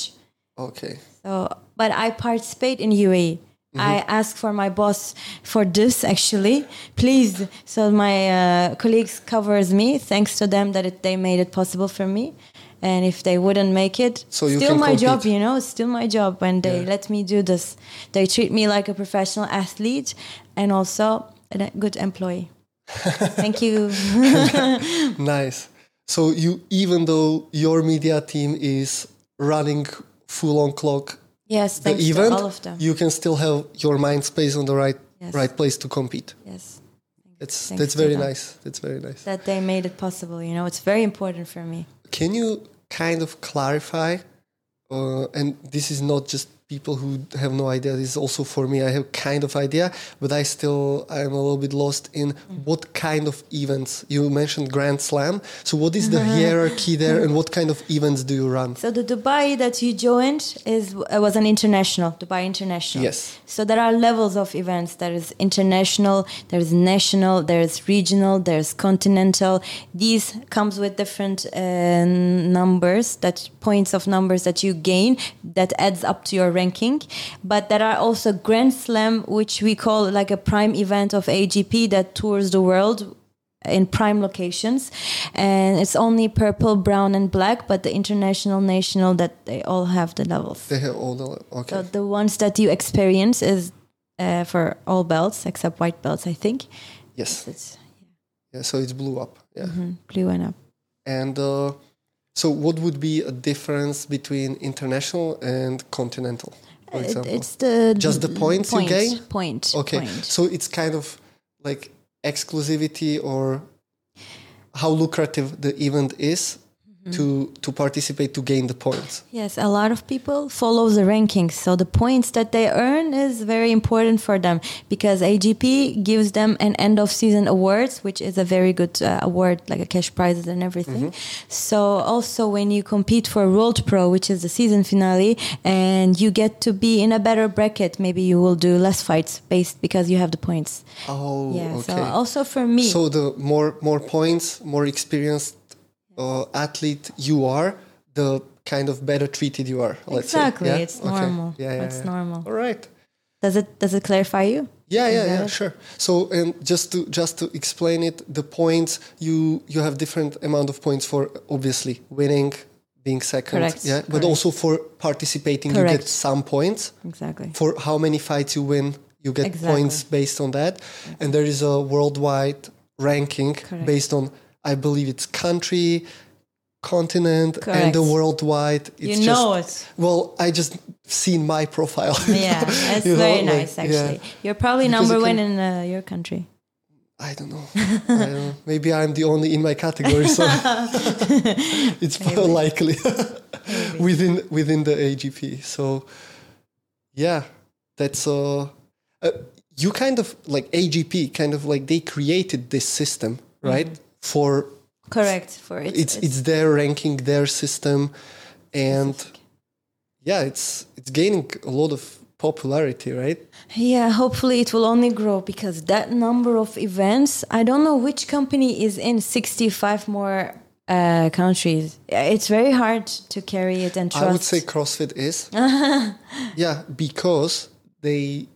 Okay. So, but I participate in UAE. I ask for my boss for this actually, please. So my uh, colleagues covers me. Thanks to them that it, they made it possible for me. And if they wouldn't make it, So you still my job, you know, still my job when they Yeah. let me do this. They treat me like a professional athlete and also a good employee. Thank you. Nice. So you, even though your media team is running full on clock yes, the event, to all of them. you can still have your mind space on the right Yes. right place to compete. yes. That's Thanks that's very nice. That's very nice. That they made it possible, you know, it's very important for me. Can you kind of clarify? Uh, and this is not just people who have no idea. This is also for me. I have kind of idea, but I still I'm a little bit lost in what kind of events you mentioned Grand Slam. So what is the hierarchy there, and what kind of events do you run? So the Dubai that you joined is uh, was an international Dubai International. Yes. So there are levels of events. There is international, there is national, there is regional, there is continental. These comes with different uh, numbers, that points of numbers that you gain that adds up to your ranking. But there are also Grand Slam, which we call like a prime event of AJP that tours the world in prime locations and it's only purple brown and black but the international national that they all have the levels They have all the okay. so the ones that you experience is uh, for all belts except white belts i think yes. it's Yeah. So it's blue up. Yeah. mhm, blue and up And uh, so, what would be a difference between international and continental, for It- example? it's the Just the points you point, gain? point okay, point. so it's kind of like exclusivity or how lucrative the event is. To to participate to gain the points. Yes, a lot of people follow the rankings. So the points that they earn is very important for them because AJP gives them an end of season awards, which is a very good uh, award, like a cash prizes and everything. So also when you compete for World Pro, which is the season finale, and you get to be in a better bracket, maybe you will do less fights based because you have the points. Oh, Yeah. okay. So also for me, So the more more points, more experienced uh, athlete you are, the kind of better treated you are. Let's exactly, say. Yeah? it's Okay. normal. Yeah, yeah, it's yeah. normal. All right. Does it does it clarify you? Yeah, yeah, yeah, it? sure. So, and just to just to explain it, the points you you have different amount of points for obviously winning, being second, Correct, yeah, but correct. also for participating, you get some points. Exactly. For how many fights you win, you get Exactly. points based on that, and there is a worldwide ranking Correct. based on, I believe it's country, continent, and the worldwide. It's you just, know it. Well, I just seen my profile. Yeah, it's You know, very like, nice yeah. actually. You're probably Because number you one in uh, your country. I don't know. I don't know. Maybe I'm the only in my category, so it's more likely within within the AJP. So yeah, that's uh, uh, you kind of like AJP, kind of like they created this system, right? For Correct. For it, it's it's their ranking, their system, and yeah, it's it's gaining a lot of popularity, right? Yeah, hopefully it will only grow because that number of events, I don't know which company is in 65 more uh, countries. It's very hard to carry it and trust. I would say CrossFit is. yeah, because they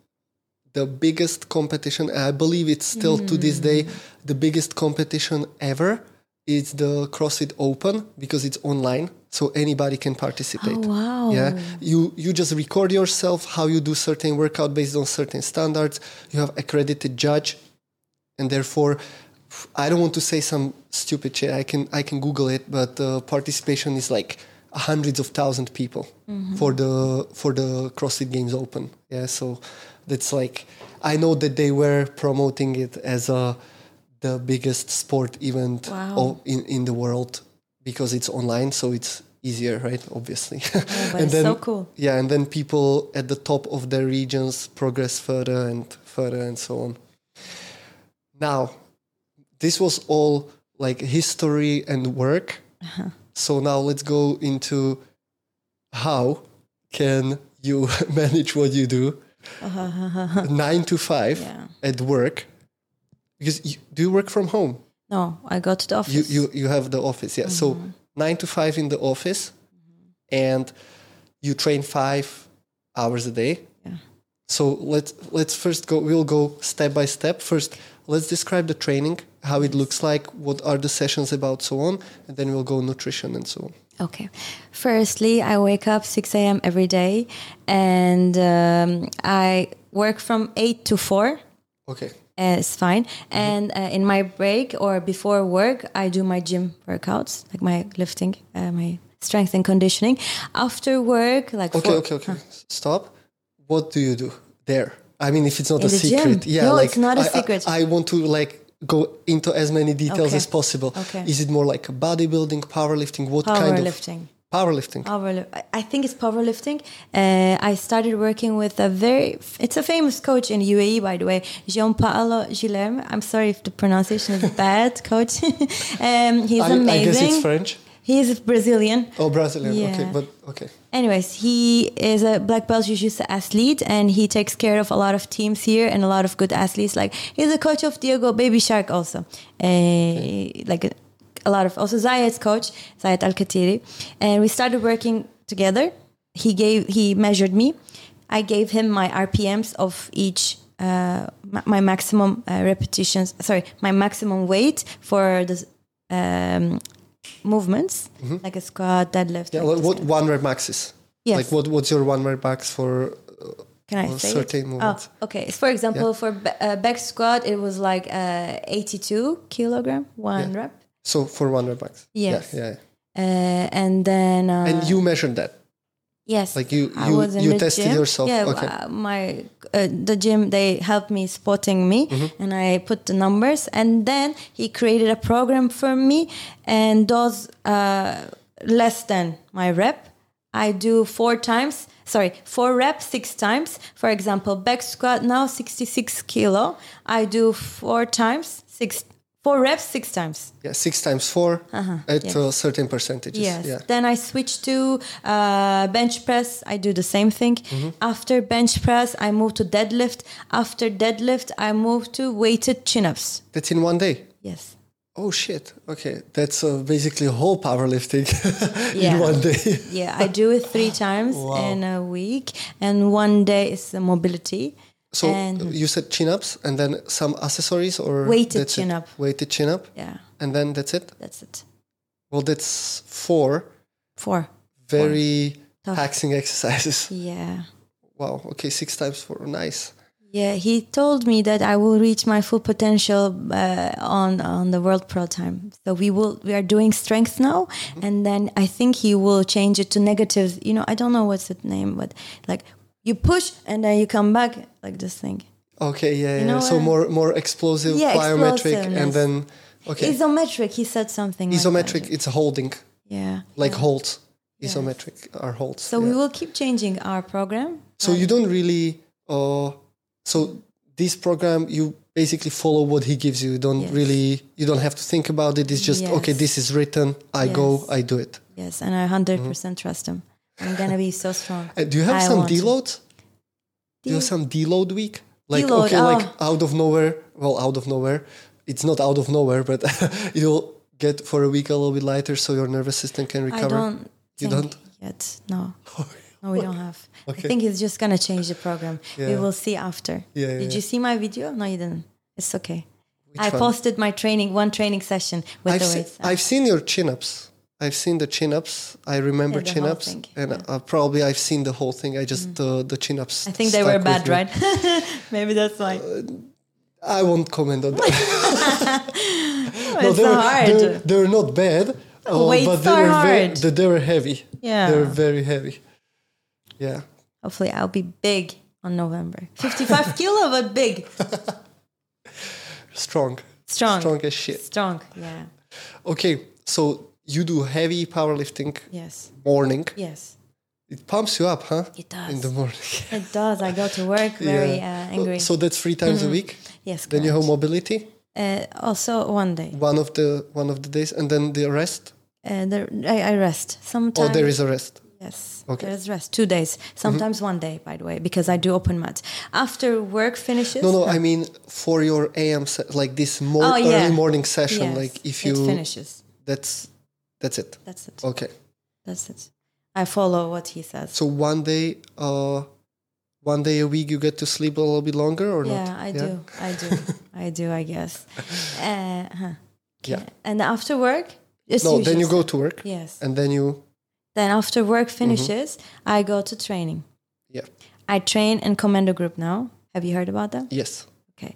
the biggest competition, I believe it's still to this mm. day the biggest competition ever. It's the CrossFit Open because it's online, so anybody can participate. Oh, wow. Yeah, you you just record yourself how you do certain workout based on certain standards. You have accredited judge, and therefore, I don't want to say some stupid shit. I can I can Google it, but the participation is like hundreds of thousand people mm-hmm. for the for the CrossFit Games Open. Yeah, so that's like I know that they were promoting it as a the biggest sport event Wow. in in the world because it's online, so it's easier, right? Obviously. but it's so cool. Yeah, and then people at the top of their regions progress further and further and so on. Now, this was all like history and work. Uh-huh. So now let's go into how can you manage what you do nine to five Yeah. at work? Because you, do you work from home? No, I go to the office. You you you have the office, yeah. So mm-hmm. nine to five in the office, and you train five hours a day. Yeah. So let's let's first go. We'll go step by step. First, let's describe the training, how it looks like, what are the sessions about, so on, and then we'll go nutrition and so on. Okay. Firstly, I wake up 6 a.m. every day and um, I work from 8 to 4. Okay. Uh, it's fine. And uh, in my break or before work, I do my gym workouts, like my lifting, uh, my strength and conditioning. After work, like Okay. four- Okay. Okay. Stop. What do you do there? I mean, if it's not In a secret, gym? yeah. No, like it's not a I- I- secret. I, want to like go into as many details Okay. as possible. Okay. Is it more like bodybuilding, powerlifting? What kind of powerlifting. powerlifting? Powerli- I- think it's powerlifting. Uh, I started working with a very, it's a famous coach in UAE, by the way, Jean Paolo Guilherme. I'm sorry if the pronunciation is bad, coach. um, he's I, amazing. I guess it's French. He's Brazilian. Oh, Brazilian. Okay, but okay. Anyways, he is a black belt jiu-jitsu athlete and he takes care of a lot of teams here and a lot of good athletes. Like he's a coach of Diego Baby Shark also. Uh, Like a, a lot of also Zayed's coach, Zayed Al Katheeri. And we started working together. He gave he measured me. I gave him my RPMs of each uh, my maximum uh, repetitions. Sorry, my maximum weight for the um, movements, like a squat, deadlift. Mm-hmm. Yeah, like what, this what kind of- one rep max is? Yes. Like what what's your one rep max for? Can I or say certain it? movements. Oh, okay. For example, for ba- uh, back squat, it was like uh, 82 kilogram, one rep. So for one rep max. Yes. Yeah, yeah. Uh, and then uh, And you measured that. Yes, Like you I you was in you the tested gym. yourself. Yeah, okay. uh, my uh, the gym they helped me spotting me, Mm-hmm. and I put the numbers, and then he created a program for me, and those uh, less than my rep, I do four times. Sorry, four reps six times. For example, back squat now sixty six kilo. I do four times six. Four reps six times. yeah, six times 4 at uh, certain percentages. Uh-huh, Yes. Yeah. Then I switch to uh, bench press. I do the same thing. Mm-hmm. After bench press, I move to deadlift. After deadlift, I move to weighted chin ups. That's in one day. Yes. Oh shit. Okay, that's uh, basically whole powerlifting Yeah. in one day. Yeah, I do it three times in a week, and one day is the mobility. So And- you said chin ups and then some accessories or Weighted that's it? chin up. Weighted chin up, Yeah, and then that's it. that's it. Well, that's four Four. very Tough. taxing exercises. Yeah. Wow. Okay, six times four. Nice. Yeah, he told me that I will reach my full potential uh, on on the World Pro time. So we will we are doing strength now, and then I think he will change it to negative. You know, I don't know what's the name, but like you push and then you come back like this thing. Okay, yeah, You know so more more explosive, Yeah, plyometric, and then okay, Isometric. He said something. like isometric. It's a holding, Yeah. like yeah. holds. Yes. Isometric are holds. So yeah. we will keep changing our program. So you don't really. Uh, so this program, you basically follow what he gives you. You don't Yes. really. You don't have to think about it. It's just okay. This is written. I go. I do it. Yes, and I 100 Mm-hmm. percent trust him. I'm gonna be so strong. Uh, do you have I some deloads? Do you have some deload week? Like Deload, okay, like oh. out of nowhere. Well, out of nowhere. It's not out of nowhere, but you'll get for a week a little bit lighter, so your nervous system can recover. I don't. You don't? Yet, no. No, we don't have. Okay. I think he's just gonna change the program. We will see after. Yeah, yeah, Did yeah. you see my video? No, you didn't. It's okay. Which I one? posted my training, one training session with I've the seen, weights. I've seen your chin ups. I've seen the chin ups. I remember Yeah, chin ups, and yeah. Mm. uh, probably I've seen the whole thing. I just the the chin ups. I think they were bad, right? Maybe that's why. I won't comment on that. No, it's they were, hard. They're, they're not bad, uh, Weights but they are were very, hard. they, they were heavy. Yeah. They were very heavy. Yeah. Hopefully, I'll be big on November. 55 kilo, but big. Strong. Strong. Strong as shit. Strong. Yeah. Okay, so you do heavy powerlifting Yes. morning. Yes. It pumps you up, huh? It does. In the morning. It does. I go to work very uh, angry. So that's three times a week. yes. Then you have mobility Uh, also, one day. one of the one of the days, and then the rest. Uh, there, I, I rest. Sometimes. Oh, there is a rest. Yes. Okay. There's rest. Two days. Sometimes one day, by the way, because I do open mat. After work finishes. No, no, I mean for your AM se- like this more Oh, yeah. early morning session. yes, like if it you finishes. that's that's it. That's it. Okay. That's it. I follow what he says. So one day, uh, one day a week you get to sleep a little bit longer or not? yeah, not? I do. I do. I do. I guess. Uh, huh. Yeah. And after work, it's No, then you go to work, Yes. and then you Then after work Mm-hmm. finishes, I go to training. yeah I train in Commando Group now. Have you heard about them? yes. Okay.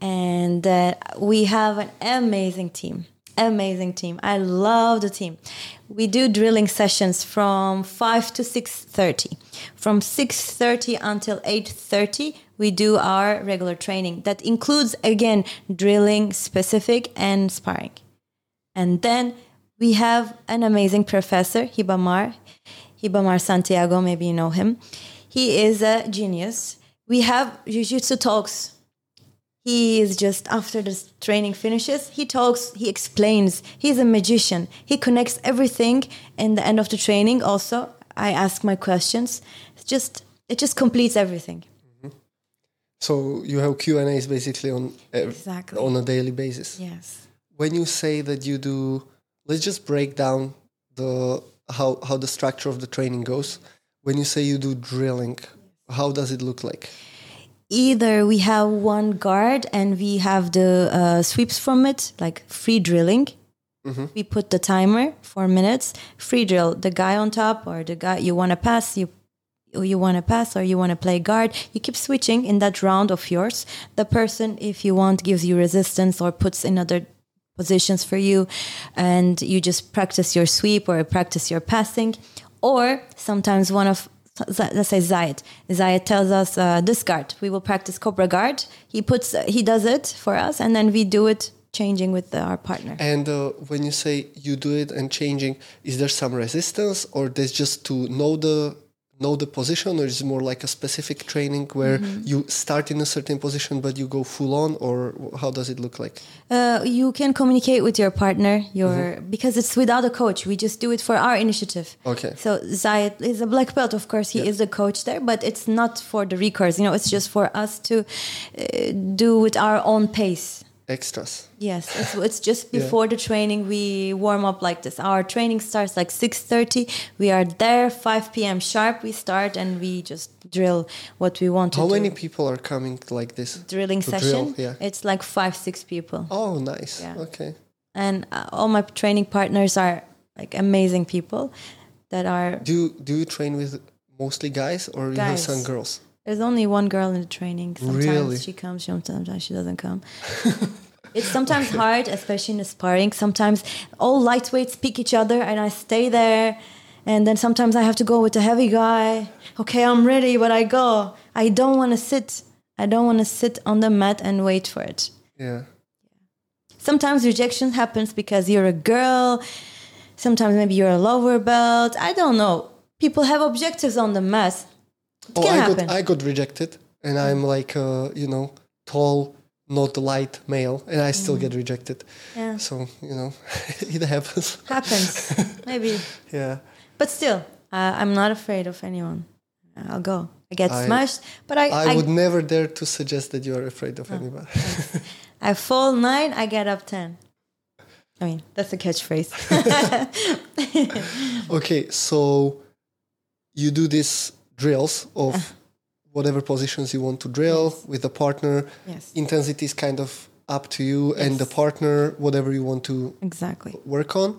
And uh, we have an amazing team. Amazing team. I love the team. We do drilling sessions from 5 to 6:30. From 6:30 until 8:30 we do our regular training. That includes again drilling specific and sparring. And then we have an amazing professor, Hibamar, Hibamar Santiago, maybe you know him. He is a genius. We have Jiu-Jitsu talks. He is just after the training finishes, he talks, he explains. He's a magician. He connects everything in the end of the training. Also, I ask my questions. It's just it just completes everything. Mm-hmm. So you have Q and A's basically on ev- Exactly. on a daily basis. Yes. When you say that you do, let's just break down the how how the structure of the training goes. When you say you do drilling, how does it look like? Either we have one guard and we have the uh, sweeps from it, like free drilling. We put the timer four minutes, free drill. The guy on top or the guy you want to pass, you you want to pass or you want to play guard. You keep switching in that round of yours. The person, if you want, gives you resistance or puts in other positions for you, and you just practice your sweep or practice your passing. Or sometimes one of let's say Zayed. Zayed tells us uh, this guard. We will practice Cobra guard. He puts he does it for us, and then we do it changing with the, our partner. And uh, when you say you do it and changing, is there some resistance, or there's just to know the know the position, or is it more like a specific training where Mm-hmm. you start in a certain position but you go full on, or how does it look like? Uh, you can communicate with your partner, your because it's without a coach. We just do it for our initiative. Okay. So Zayed is a black belt, of course. He is the coach there, but it's not for the recurs. You know, it's just for us to uh, do with our own pace. Extras. Yes, it's, it's just Yeah. before the training we warm up like this. Our training starts like six thirty. We are there five p.m. sharp. We start and we just drill what we want to do. How do. many people are coming like this? drilling to drill? session? Yeah. It's like five six people, Oh, nice. Yeah. Okay. and uh, all my training partners are like amazing people that are. Do you, do you train with mostly guys, or you have some girls? There's only one girl in the training. Sometimes Really? she comes, sometimes she doesn't come. it's sometimes hard, especially in the sparring. Sometimes all lightweights pick each other, and I stay there. And then sometimes I have to go with a heavy guy. Okay, I'm ready, but I go. I don't want to sit. I don't want to sit on the mat and wait for it. Yeah. Sometimes rejection happens because you're a girl. Sometimes maybe you're a lower belt. I don't know. People have objectives on the mat. It Oh, I happen. got I got rejected, and I'm like uh, you know tall, not light male, and I still get rejected. Mm. yeah, So you know, it happens. happens. maybe, Yeah. but still, uh, I'm not afraid of anyone. I'll go. I get I- smashed, but I I I, would never dare to suggest that you are afraid Oh. of anybody. I fall nine. I get up ten. I mean, that's a catchphrase. okay, so you do these drills of Uh. Whatever positions you want to drill with the partner. yes, Intensity is kind of up to you and the partner, whatever you want to exactly. work on.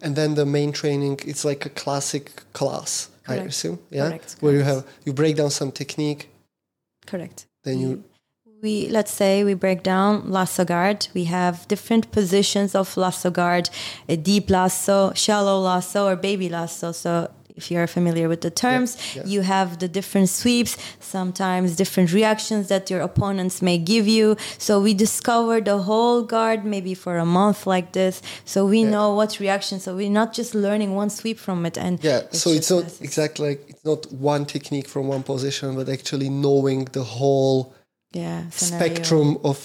And then the main training, it's like a classic class, I assume. Yeah. Correct, Where you have you break down some technique, Correct. then you we let's say we break down lasso guard we have different positions of lasso guard a deep lasso shallow lasso or baby lasso so if you're familiar with the terms yeah. you have the different sweeps sometimes different reactions that your opponents may give you so we discover the whole guard maybe for a month like this so we know what reaction so we're not just learning one sweep from it and Yeah, so it's not classes. exactly like it's not one technique from one position, but actually knowing the whole yeah scenario. spectrum of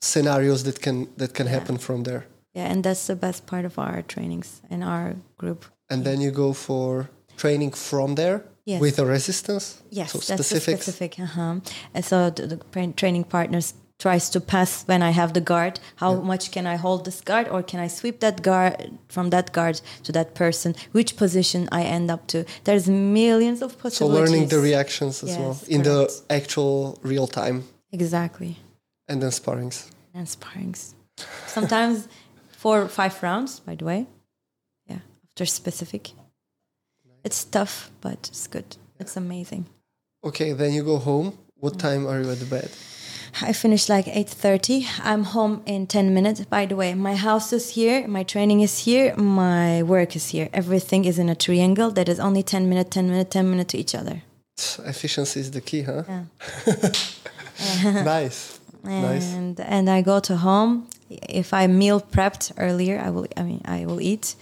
scenarios that can that can happen from there. yeah and that's the best part of our trainings in our group And then you go for training from there Yes. with a resistance. Yes, so that's specific. Uh-huh. And so the, the training partners tries to pass when I have the guard. How much can I hold this guard, or can I sweep that guard from that guard to that person? Which position I end up to? There's millions of possibilities. So learning the reactions as Yes, well in the actual real time, exactly and then sparrings. and sparrings. Sometimes four or five rounds. By the way, yeah, after specific. It's tough, but it's good. It's amazing. Okay, then you go home. What time are you at the bed? I finish like 8:30. I'm home in 10 minutes. By the way, my house is here, my training is here, my work is here. Everything is in a triangle that is only 10 minute, 10 minute, 10 minute to each other. Efficiency is the key, huh? Yeah. nice. Nice. And and I go to home. If I meal prepped earlier, I will I mean I will eat.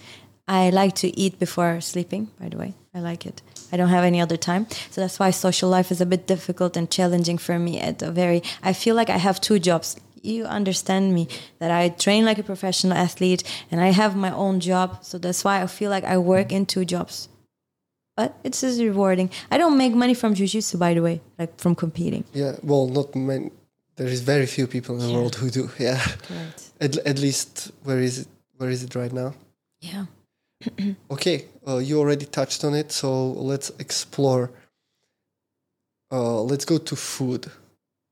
I like to eat before sleeping, by the way. I like it. I don't have any other time. So that's why social life is a bit difficult and challenging for me at a very I feel like I have two jobs. You understand me that I train like a professional athlete and I have my own job. So that's why I feel like I work in two jobs. But it's just rewarding. I don't make money from jiu-jitsu by the way, like from competing. Yeah, well, not many. There is very few people in the Yeah. world who do. Yeah, Correct. at, at least where is it? Where is it right now? Yeah. Okay, uh, you already touched on it, so let's explore. Uh, let's go to food.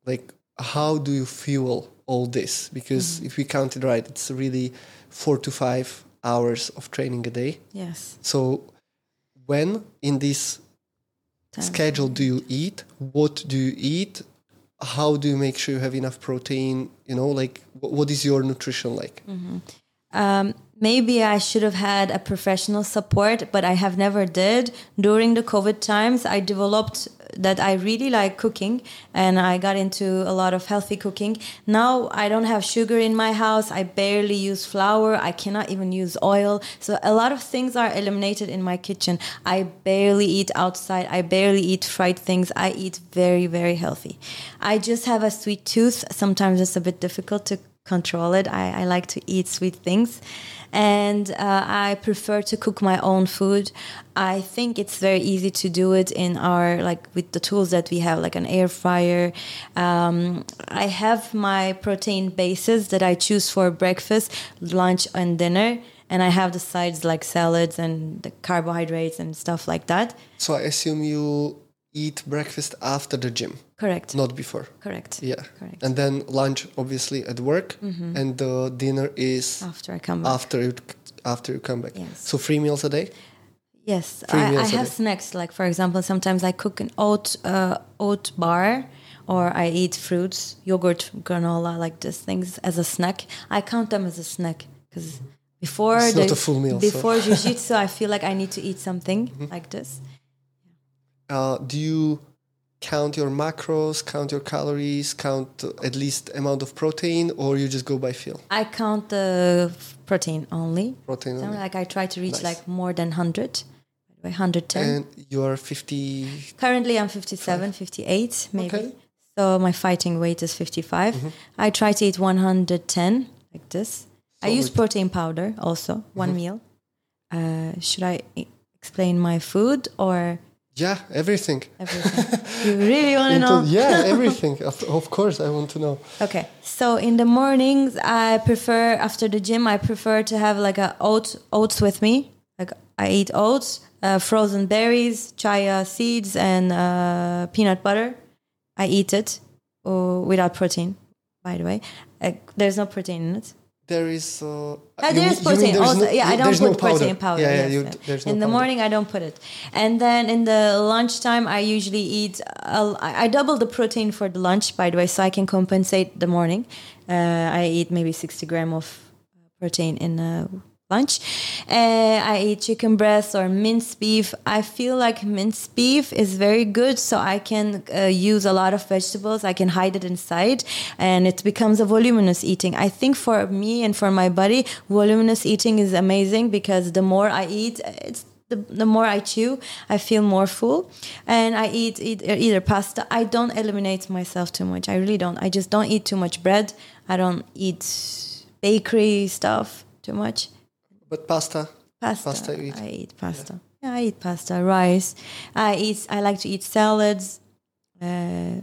Like, how do you fuel all this? Because if we count it right, it's really four to five hours of training a day. Yes. So, when in this Time. schedule do you eat? What do you eat? How do you make sure you have enough protein? You know, like wh- what is your nutrition like? um, maybe I should have had a professional support, but I have never did. During the COVID times, I developed that I really like cooking and I got into a lot of healthy cooking. Now I don't have sugar in my house. I barely use flour. I cannot even use oil. So a lot of things are eliminated in my kitchen. I barely eat outside. I barely eat fried things. I eat very, very healthy. I just have a sweet tooth. Sometimes it's a bit difficult to control it. I, I like to eat sweet things. And uh, I prefer to cook my own food. I think it's very easy to do it in our, like, with the tools that we have, like an air fryer. Um, I have my protein bases that I choose for breakfast, lunch, and dinner. And I have the sides like salads and the carbohydrates and stuff like that. So I assume you eat breakfast after the gym, Correct. not before. Correct. Yeah. Correct. And then lunch, obviously, at work, and the dinner is After I come back. after you after you come back. Yes. So three meals a day. Yes, Three I, I have day. snacks. Like for example, sometimes I cook an oat uh, oat bar, or I eat fruits, yogurt, granola, like these things as a snack. I count them as a snack because before It's the, not a full meal, so- Mm-hmm. before jiu-jitsu, I feel like I need to eat something like this. Uh, do you count your macros, count your calories, count at least amount of protein, or you just go by feel? I count the protein only. Protein. So, only. like I try to reach Nice. like more than 100, by the way, 110. And you are 50. Currently, I'm 57, 58, maybe. Okay. So my fighting weight is 55. I try to eat 110, like this. I use protein powder also, one meal. Uh, should I explain my food or Yeah, everything. everything? you really want to know? yeah, everything. of, of course, I want to know. Okay, so in the mornings, I prefer after the gym, I prefer to have like a oat oats with me. Like I eat oats, uh, frozen berries, chia seeds, and uh, peanut butter. I eat it uh, without protein. By the way, uh, there's no protein in it. There is. Uh, Uh, there mean protein. Also, no- yeah, I don't put no powder. protein powder. Yeah, yeah, yes, you, yeah. there's no in the powder. morning, I don't put it, and then in the lunchtime, I usually eat. Uh, I double the protein for the lunch, by the way, so I can compensate the morning. Uh, I eat maybe sixty gram of protein in uh, lunch. Uh, I eat chicken breast or minced beef. I feel like minced beef is very good, so I can uh, use a lot of vegetables. I can hide it inside, and it becomes a voluminous eating. I think for me and for my body, voluminous eating is amazing because the more I eat, it's the, the more I chew, I feel more full, and I eat, eat either pasta. I don't eliminate myself too much. I really don't. I just don't eat too much bread. I don't eat bakery stuff too much. But pasta. Pasta. Pasta you eat? I eat pasta. Yeah. I eat pasta, rice. I eat. I like to eat salads. Uh,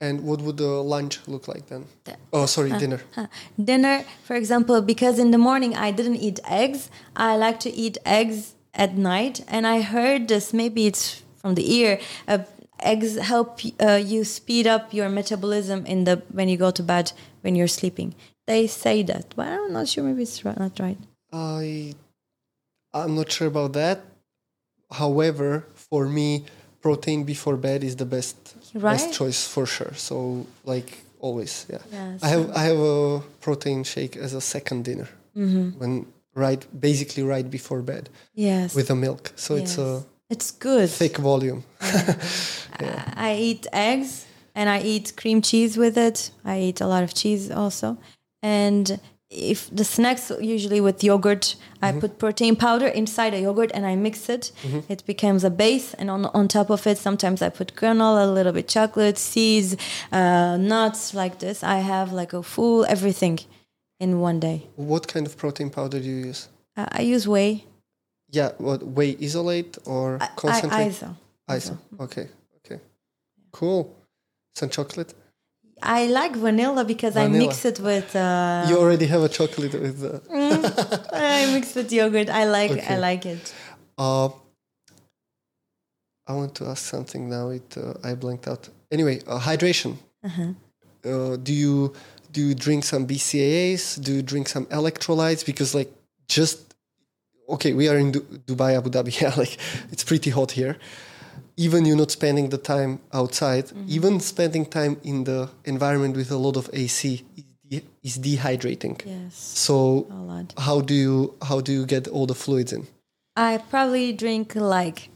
And what would the lunch look like then? The- Oh, sorry, dinner. Huh. Dinner, for example, because in the morning I didn't eat eggs, I like to eat eggs at night. And I heard this, maybe it's from the ear. Uh, eggs help uh, you speed up your metabolism in the when you go to bed when you're sleeping. They say that, but I'm not sure. Maybe it's not right. I, I'm not sure about that. However, for me, protein before bed is the best Right? best choice for sure. So like always, yeah. Yes. I have I have a protein shake as a second dinner Mm-hmm. when right basically right before bed Yes. with a milk. So it's a it's good. thick volume. I eat eggs and I eat cream cheese with it. I eat a lot of cheese also. And if the snacks usually with yogurt, I put protein powder inside a yogurt and I mix it. It becomes a base, and on on top of it, sometimes I put granola, a little bit chocolate, seeds, uh, nuts like this. I have like a full everything in one day. What kind of protein powder do you use? Uh, I use whey, Yeah, what whey isolate or I, I, concentrate? ISO. ISO. Okay, okay, cool. Some chocolate. I like vanilla because I mix it with. Uh, you already have a chocolate with. Uh, I mix with yogurt. I like Okay. I like it. uh, I want to ask something now. It uh, I blanked out. Anyway, uh, hydration. Uh-huh. Uh, do you do you drink some BCAAs? Do you drink some electrolytes? Because like just okay, we are in Du- Dubai, Abu Dhabi. Yeah, like it's pretty hot here. Even you're not spending the time outside, Mm-hmm. even spending time in the environment with a lot of AC is, de- is dehydrating. Yes, So how do you how do you get all the fluids in? I probably drink like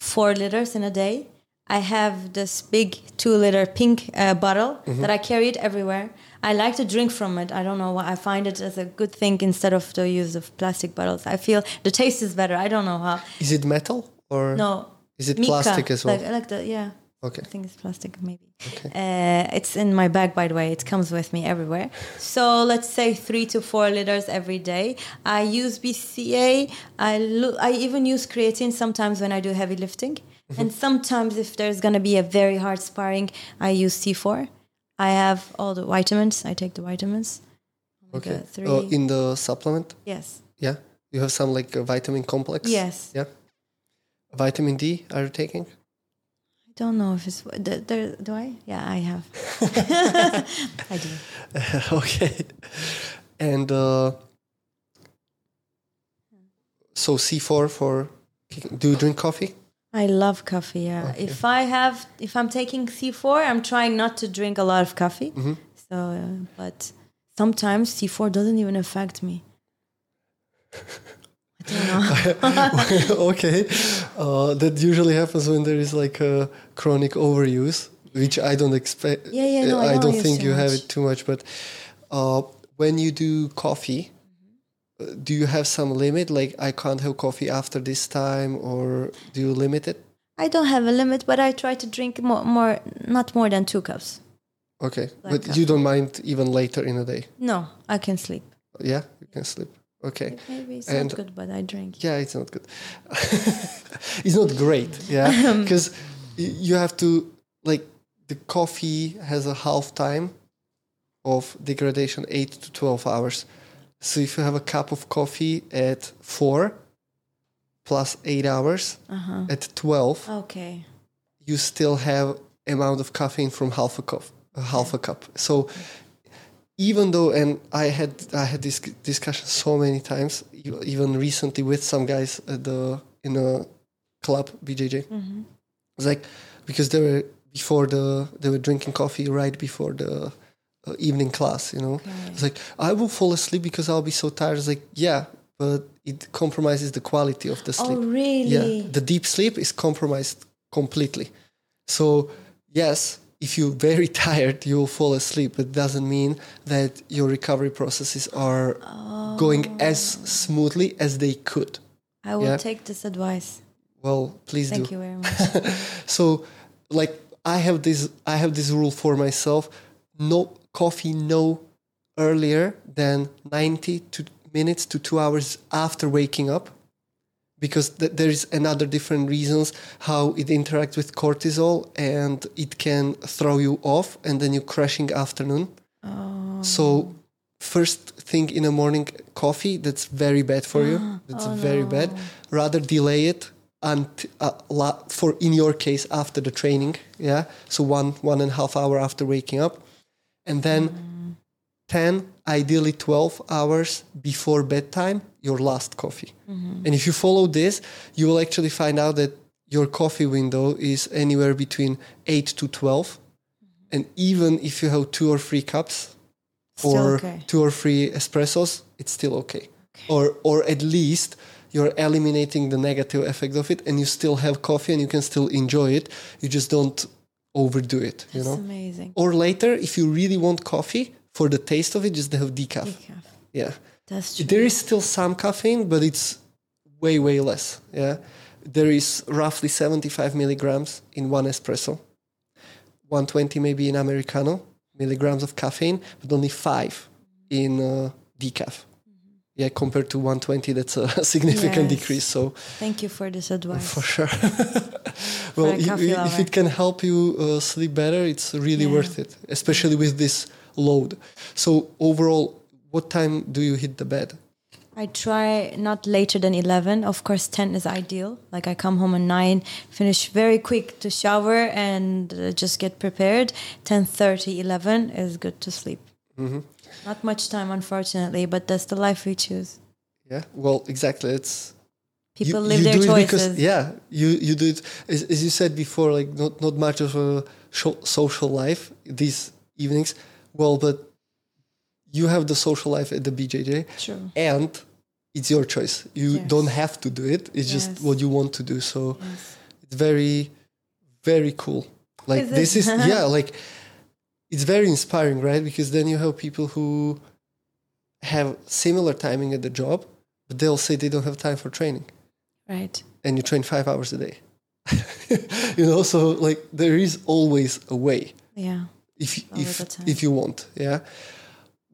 four liters in a day. I have this big two liter pink uh, bottle Mm-hmm. that I carry it everywhere. I like to drink from it. I don't know why. I find it as a good thing instead of the use of plastic bottles. I feel the taste is better. I don't know how. Is it metal or No, is it mica, plastic as well? Like, like the yeah. okay. I think it's plastic, maybe. Uh, it's in my bag, by the way. It comes with me everywhere. So let's say three to four liters every day. I use BCA. I lo- I even use creatine sometimes when I do heavy lifting, and sometimes if there's gonna be a very hard sparring, I use C4. I have all the vitamins. I take the vitamins. Okay. Three. Uh, in the supplement, yes. yeah, you have some like a vitamin complex. Yes. Yeah. Vitamin D are you taking? I don't know if it's there. there do I? Yeah, I have. I do. okay. And uh, so C4 for. Do you drink coffee? I love coffee. Yeah. Okay. If I have, if I'm taking C4, I'm trying not to drink a lot of coffee. Mm-hmm. So, uh, but sometimes C4 doesn't even affect me. okay, uh, that usually happens when there is like a chronic overuse, which I don't expect. Yeah, yeah, no, I don't don't think you have it too much. But uh, when you do coffee, uh, do you have some limit? Like I can't have coffee after this time, or do you limit it? I don't have a limit, but I try to drink more, more not more than two cups. Okay, but you don't mind even later in the day. No, I can sleep. Yeah, you can sleep. Okay. Maybe it's And- not good, but I drink. Yeah, it's not good. it's not great. Yeah, because you have to like the coffee has a half time of degradation, eight to twelve hours. So if you have a cup of coffee at four plus eight hours Uh-huh. at twelve, Okay. you still have amount of caffeine from half a cup. Half a cup. So even though, and I had I had this discussion so many times, even recently with some guys at the in a club BJJ. Mm-hmm. It's like because they were before the they were drinking coffee right before the uh, evening class. You know, Okay. it's like I will fall asleep because I'll be so tired. It's like yeah, but it compromises the quality of the sleep. Oh, really? Yeah, the deep sleep is compromised completely. So, yes, if you're very tired, you will fall asleep. But it doesn't mean that your recovery processes are going as oh. smoothly as they could. I will Yeah. take this advice. Well, please Thank do. you very much. So, like, I have this, I have this rule for myself: no coffee, no earlier than ninety to minutes to two hours after waking up, because th- there is another different reasons how it interacts with cortisol, and it can throw you off, and then you crashing afternoon. oh. So, first thing in the morning, coffee. That's very bad for you. That's Oh, very bad. Rather delay it and uh, for in your case after the training. Yeah. So one one and a half hour after waking up, and then ten, ideally twelve hours before bedtime, your last coffee. And if you follow this, you will actually find out that your coffee window is anywhere between eight to twelve. And even if you have two or three cups, or okay. two or three espressos, it's still okay. okay. Or or at least you're eliminating the negative effect of it, and you still have coffee and you can still enjoy it. You just don't overdo it, you know. amazing. Or later, if you really want coffee for the taste of it, just have decaf. Decaf. Yeah, That's true. there is still some caffeine, but it's way way less. Yeah, there is roughly 75 milligrams in one espresso, 120 maybe in americano milligrams of caffeine, but only five in uh, decaf. Yeah, compared to 120, that's a significant Yes. decrease. So Thank you for this advice. for sure. well, coffee if it can help you uh, sleep better, it's really Yeah. worth it, especially with this load. So overall, what time do you hit the bed? I try not later than 11. Of course, 10 is ideal. Like I come home at 9, finish very quick to shower and uh, just get prepared. 10:30, 11 is good to sleep. Mm-hmm. Not much time, unfortunately, but that's the life we choose. Yeah, well, exactly. It's People you, live you their choices. because yeah, you you do it as, as you said before. Like not not much of a social life these evenings. Well, but you have the social life at the BJJ, True. and it's your choice. You Yes. don't have to do it. It's just what you want to do. So Yes. it's very very cool. Like Is this is yeah, like it's very inspiring, right? Because then you have people who have similar timing at the job, but they'll say they don't have time for training Right. and you train five hours a day. you know, so like there is always a way Yeah. if All if if you want. Yeah.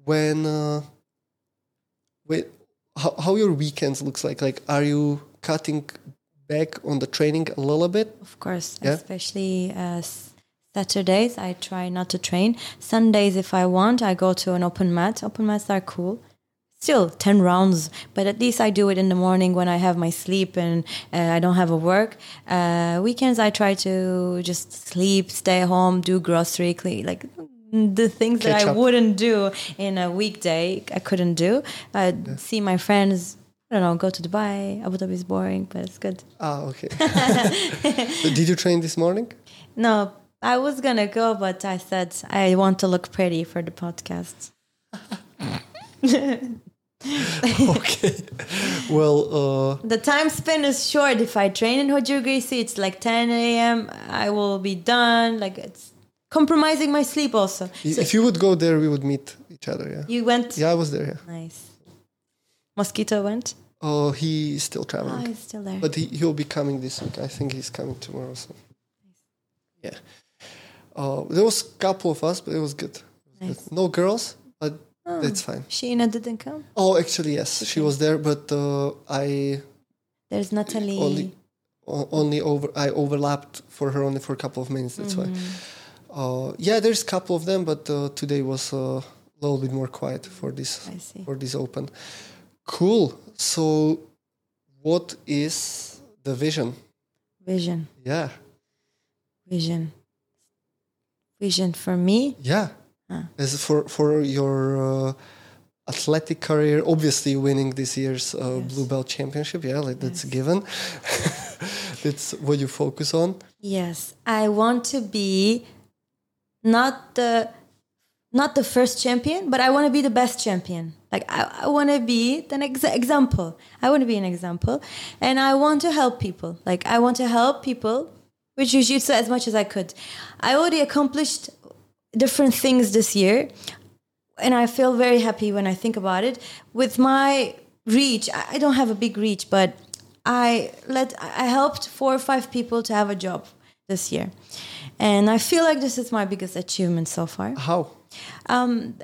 When uh, when how, how your weekends looks like? Like, are you cutting back on the training a little bit? Of course, Yeah. especially uh, s- Saturdays, I try not to train. Sundays, if I want, I go to an open mat. Open mats are cool. Still 10 rounds, but at least I do it in the morning when I have my sleep and uh, I don't have a work. Uh, weekends, I try to just sleep, stay home, do grocery, clean, like the things that I up. wouldn't do in a weekday, I couldn't do. Uh, See my friends, I don't know, go to Dubai. Abu Dhabi is boring, but it's good. Ah, okay. Did you train this morning? No, I was gonna go, but I said I want to look pretty for the podcast. okay. Well, uh, The time span is short. If I train in Roger Gracie, it's like 10 a.m. I will be done. Like it's compromising my sleep also. So if you would go there, we would meet each other. Yeah. you went. Yeah, I was there. Yeah. Nice. Mosquito went. Oh, he's still Oh, traveling, he's still there. but he he'll be coming this week. I think he's coming tomorrow. So, yeah. Uh, there was a couple of us, but it was good. Nice. No girls, but Oh, that's fine. Sheena didn't come. Oh, actually, yes, she was there, but uh, I There's Natalie. only only over I overlapped for her only for a couple of minutes. That's why. Uh, yeah, there's a couple of them, but uh, today was uh, a little bit more quiet for this for this open. Cool. So, what is the vision? Vision. Yeah, Vision. Vision for me. yeah. As for for your uh, athletic career, obviously winning this year's uh, Yes. blue belt championship. Yeah, like that's a Yes. given. that's what you focus on. Yes, I want to be not the not the first champion, but I want to be the best champion. Like I, I want to be an ex- example. I want to be an example, and I want to help people. Like I want to help people with jiu-jitsu as much as I could. I already accomplished different things this year, and I feel very happy when I think about it. With my reach, I I don't have a big reach, but I let I helped four or five people to have a job this year, and I feel like this is my biggest achievement so far. How? Um,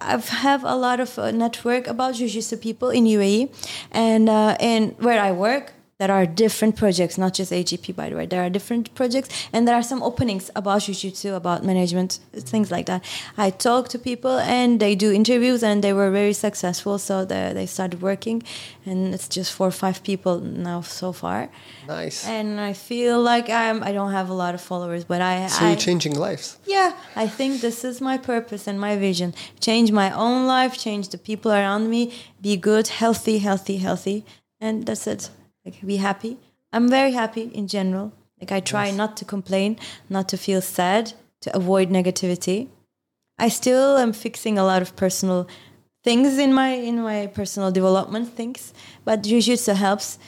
I've have a lot of uh, network about jiu-jitsu people in UAE, and uh, and where I work. There are different projects, not just AJP, by the way. There are different projects, and there are some openings about jiu-jitsu, about management, things like that. I talk to people, and they do interviews, and they were very successful. So they, they started working, and it's just four or five people now so far. Nice. And I feel like I'm I don't have a lot of followers, but I so I, you're changing lives. yeah, I think this is my purpose and my vision. Change my own life, change the people around me, be good, healthy, healthy, healthy. And that's it. Like be happy. I'm very happy in general. Like I try not to complain, not to feel sad, to avoid negativity. I still am fixing a lot of personal things in my in my personal development things, but jiu-jitsu helps.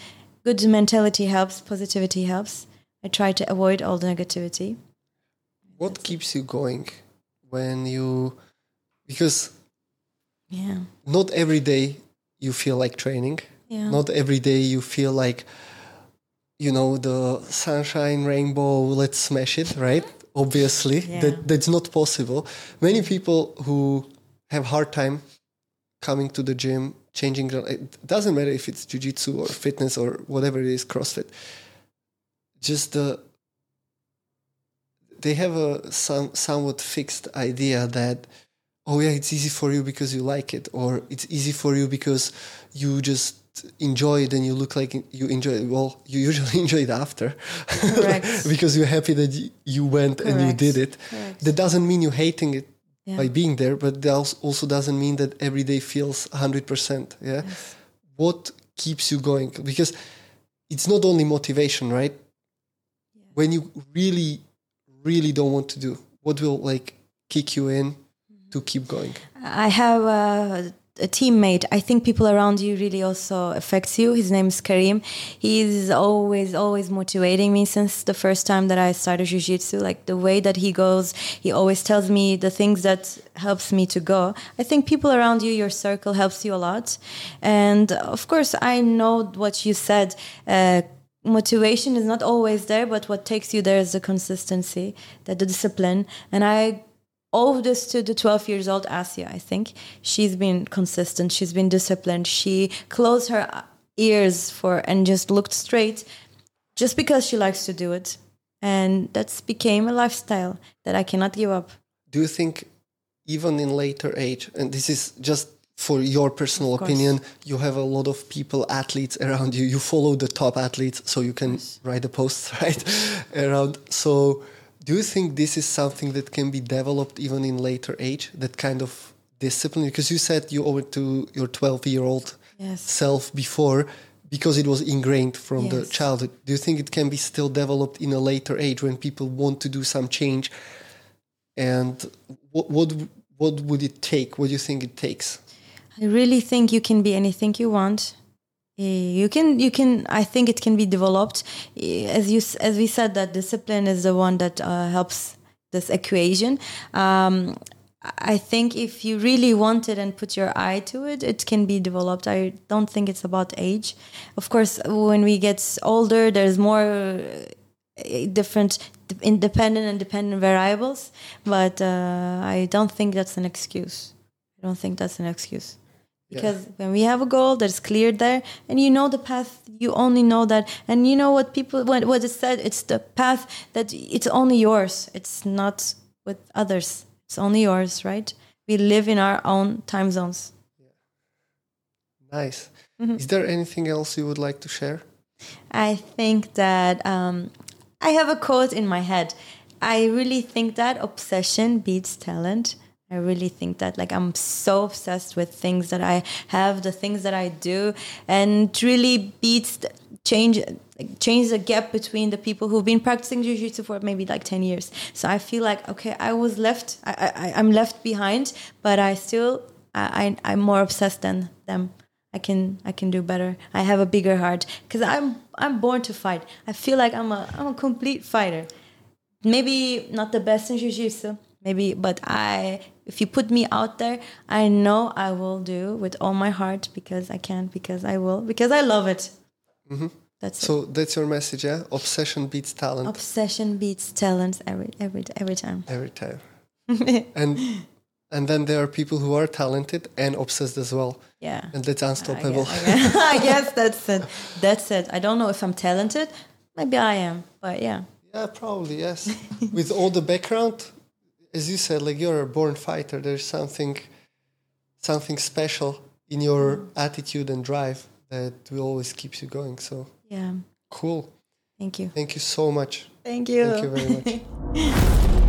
Good mentality helps, positivity helps. I try to avoid all the negativity. What keeps you going when you because Yeah. not every day you feel like training. Yeah. Not every day you feel like you know the sunshine rainbow let's smash it right obviously Yeah. that that's not possible many people who have hard time coming to the gym changing it doesn't matter if it's jiu-jitsu or fitness or whatever it is crossfit just the they have a some somewhat fixed idea that oh yeah it's easy for you because you like it or it's easy for you because you just enjoy it and you look like you enjoy it well you usually enjoy it after. Correct. because you're happy that you went and you did it. Correct. that doesn't mean you're hating it Yeah. by being there but that also doesn't mean that every day feels 100% yeah? Yes. what keeps you going? Because it's not only motivation right? When you really really don't want to do what will like kick you in mm-hmm. to keep going? I have a, a teammate. I think people around you really also affects you. His name is Karim. He's always, always motivating me since the first time that I started jiu-jitsu. Like the way that he goes, he always tells me the things that helps me to go. I think people around you, your circle helps you a lot. And of course, I know what you said. Uh, motivation is not always there, but what takes you there is the consistency, the, the discipline. And I owe this to the 12 years old Asia, I think. She's been consistent, she's been disciplined. She closed her ears for and just looked straight just because she likes to do it. And that's became a lifestyle that I cannot give up. do you think even in later age and this is just for your personal opinion you have a lot of people athletes around you you follow the top athletes so you can write the posts right around so do you think this is something that can be developed even in later age? That kind of discipline? Because you said you owe it to your 12 year old Yes. self before because it was ingrained from the childhood. Do you think it can be still developed in a later age when people want to do some change? And what what what would it take? What do you think it takes? I really think you can be anything you want. Eh, You can, you can. I think it can be developed. Eh, As you, as we said, that discipline is the one that uh, helps this equation. Um, I think if you really want it and put your eye to it, it can be developed. I don't think it's about age. Of course, when we get older, there's more uh, different independent and dependent variables, but uh, I don't think that's an excuse. I don't think that's an excuse. Yeah. Because when we have a goal that's clear there, and you know the path, you only know that, and you know what people what what is said. It's the path that it's only yours. It's not with others. It's only yours, right? We live in our own time zones. Nice. Mm-hmm. Is there anything else you would like to share? I think that um, I have a quote in my head. I really think that obsession beats talent. I really think that like I'm so obsessed with things that I have, the things that I do, and really beats the, change change the gap between the people who've been practicing jiu-jitsu for maybe like 10 years. So I feel like okay, I was left I, I I'm left behind, but I still I, I I'm more obsessed than them. I can I can do better. I have a bigger heart because I'm I'm born to fight. I feel like I'm a I'm a complete fighter. Maybe not the best in jiu-jitsu, maybe, but I if you put me out there, I know I will do with all my heart because I can, because I will, because I love it. Mm-hmm. That's it. So that's your message, yeah? Obsession beats talent Obsession beats talent every every every time. every time. and and then there are people who are talented and obsessed as well. Yeah. And that's I unstoppable. guess, I guess- I guess that's it. That's it. I don't know if I'm talented. Maybe I am, but yeah. Yeah, probably, yes. With all the background, as you said, like you're a born fighter, there's something something special in your attitude and drive that will always keeps you going. So Yeah. cool. Thank you. Thank you so much. Thank you. Thank you very much.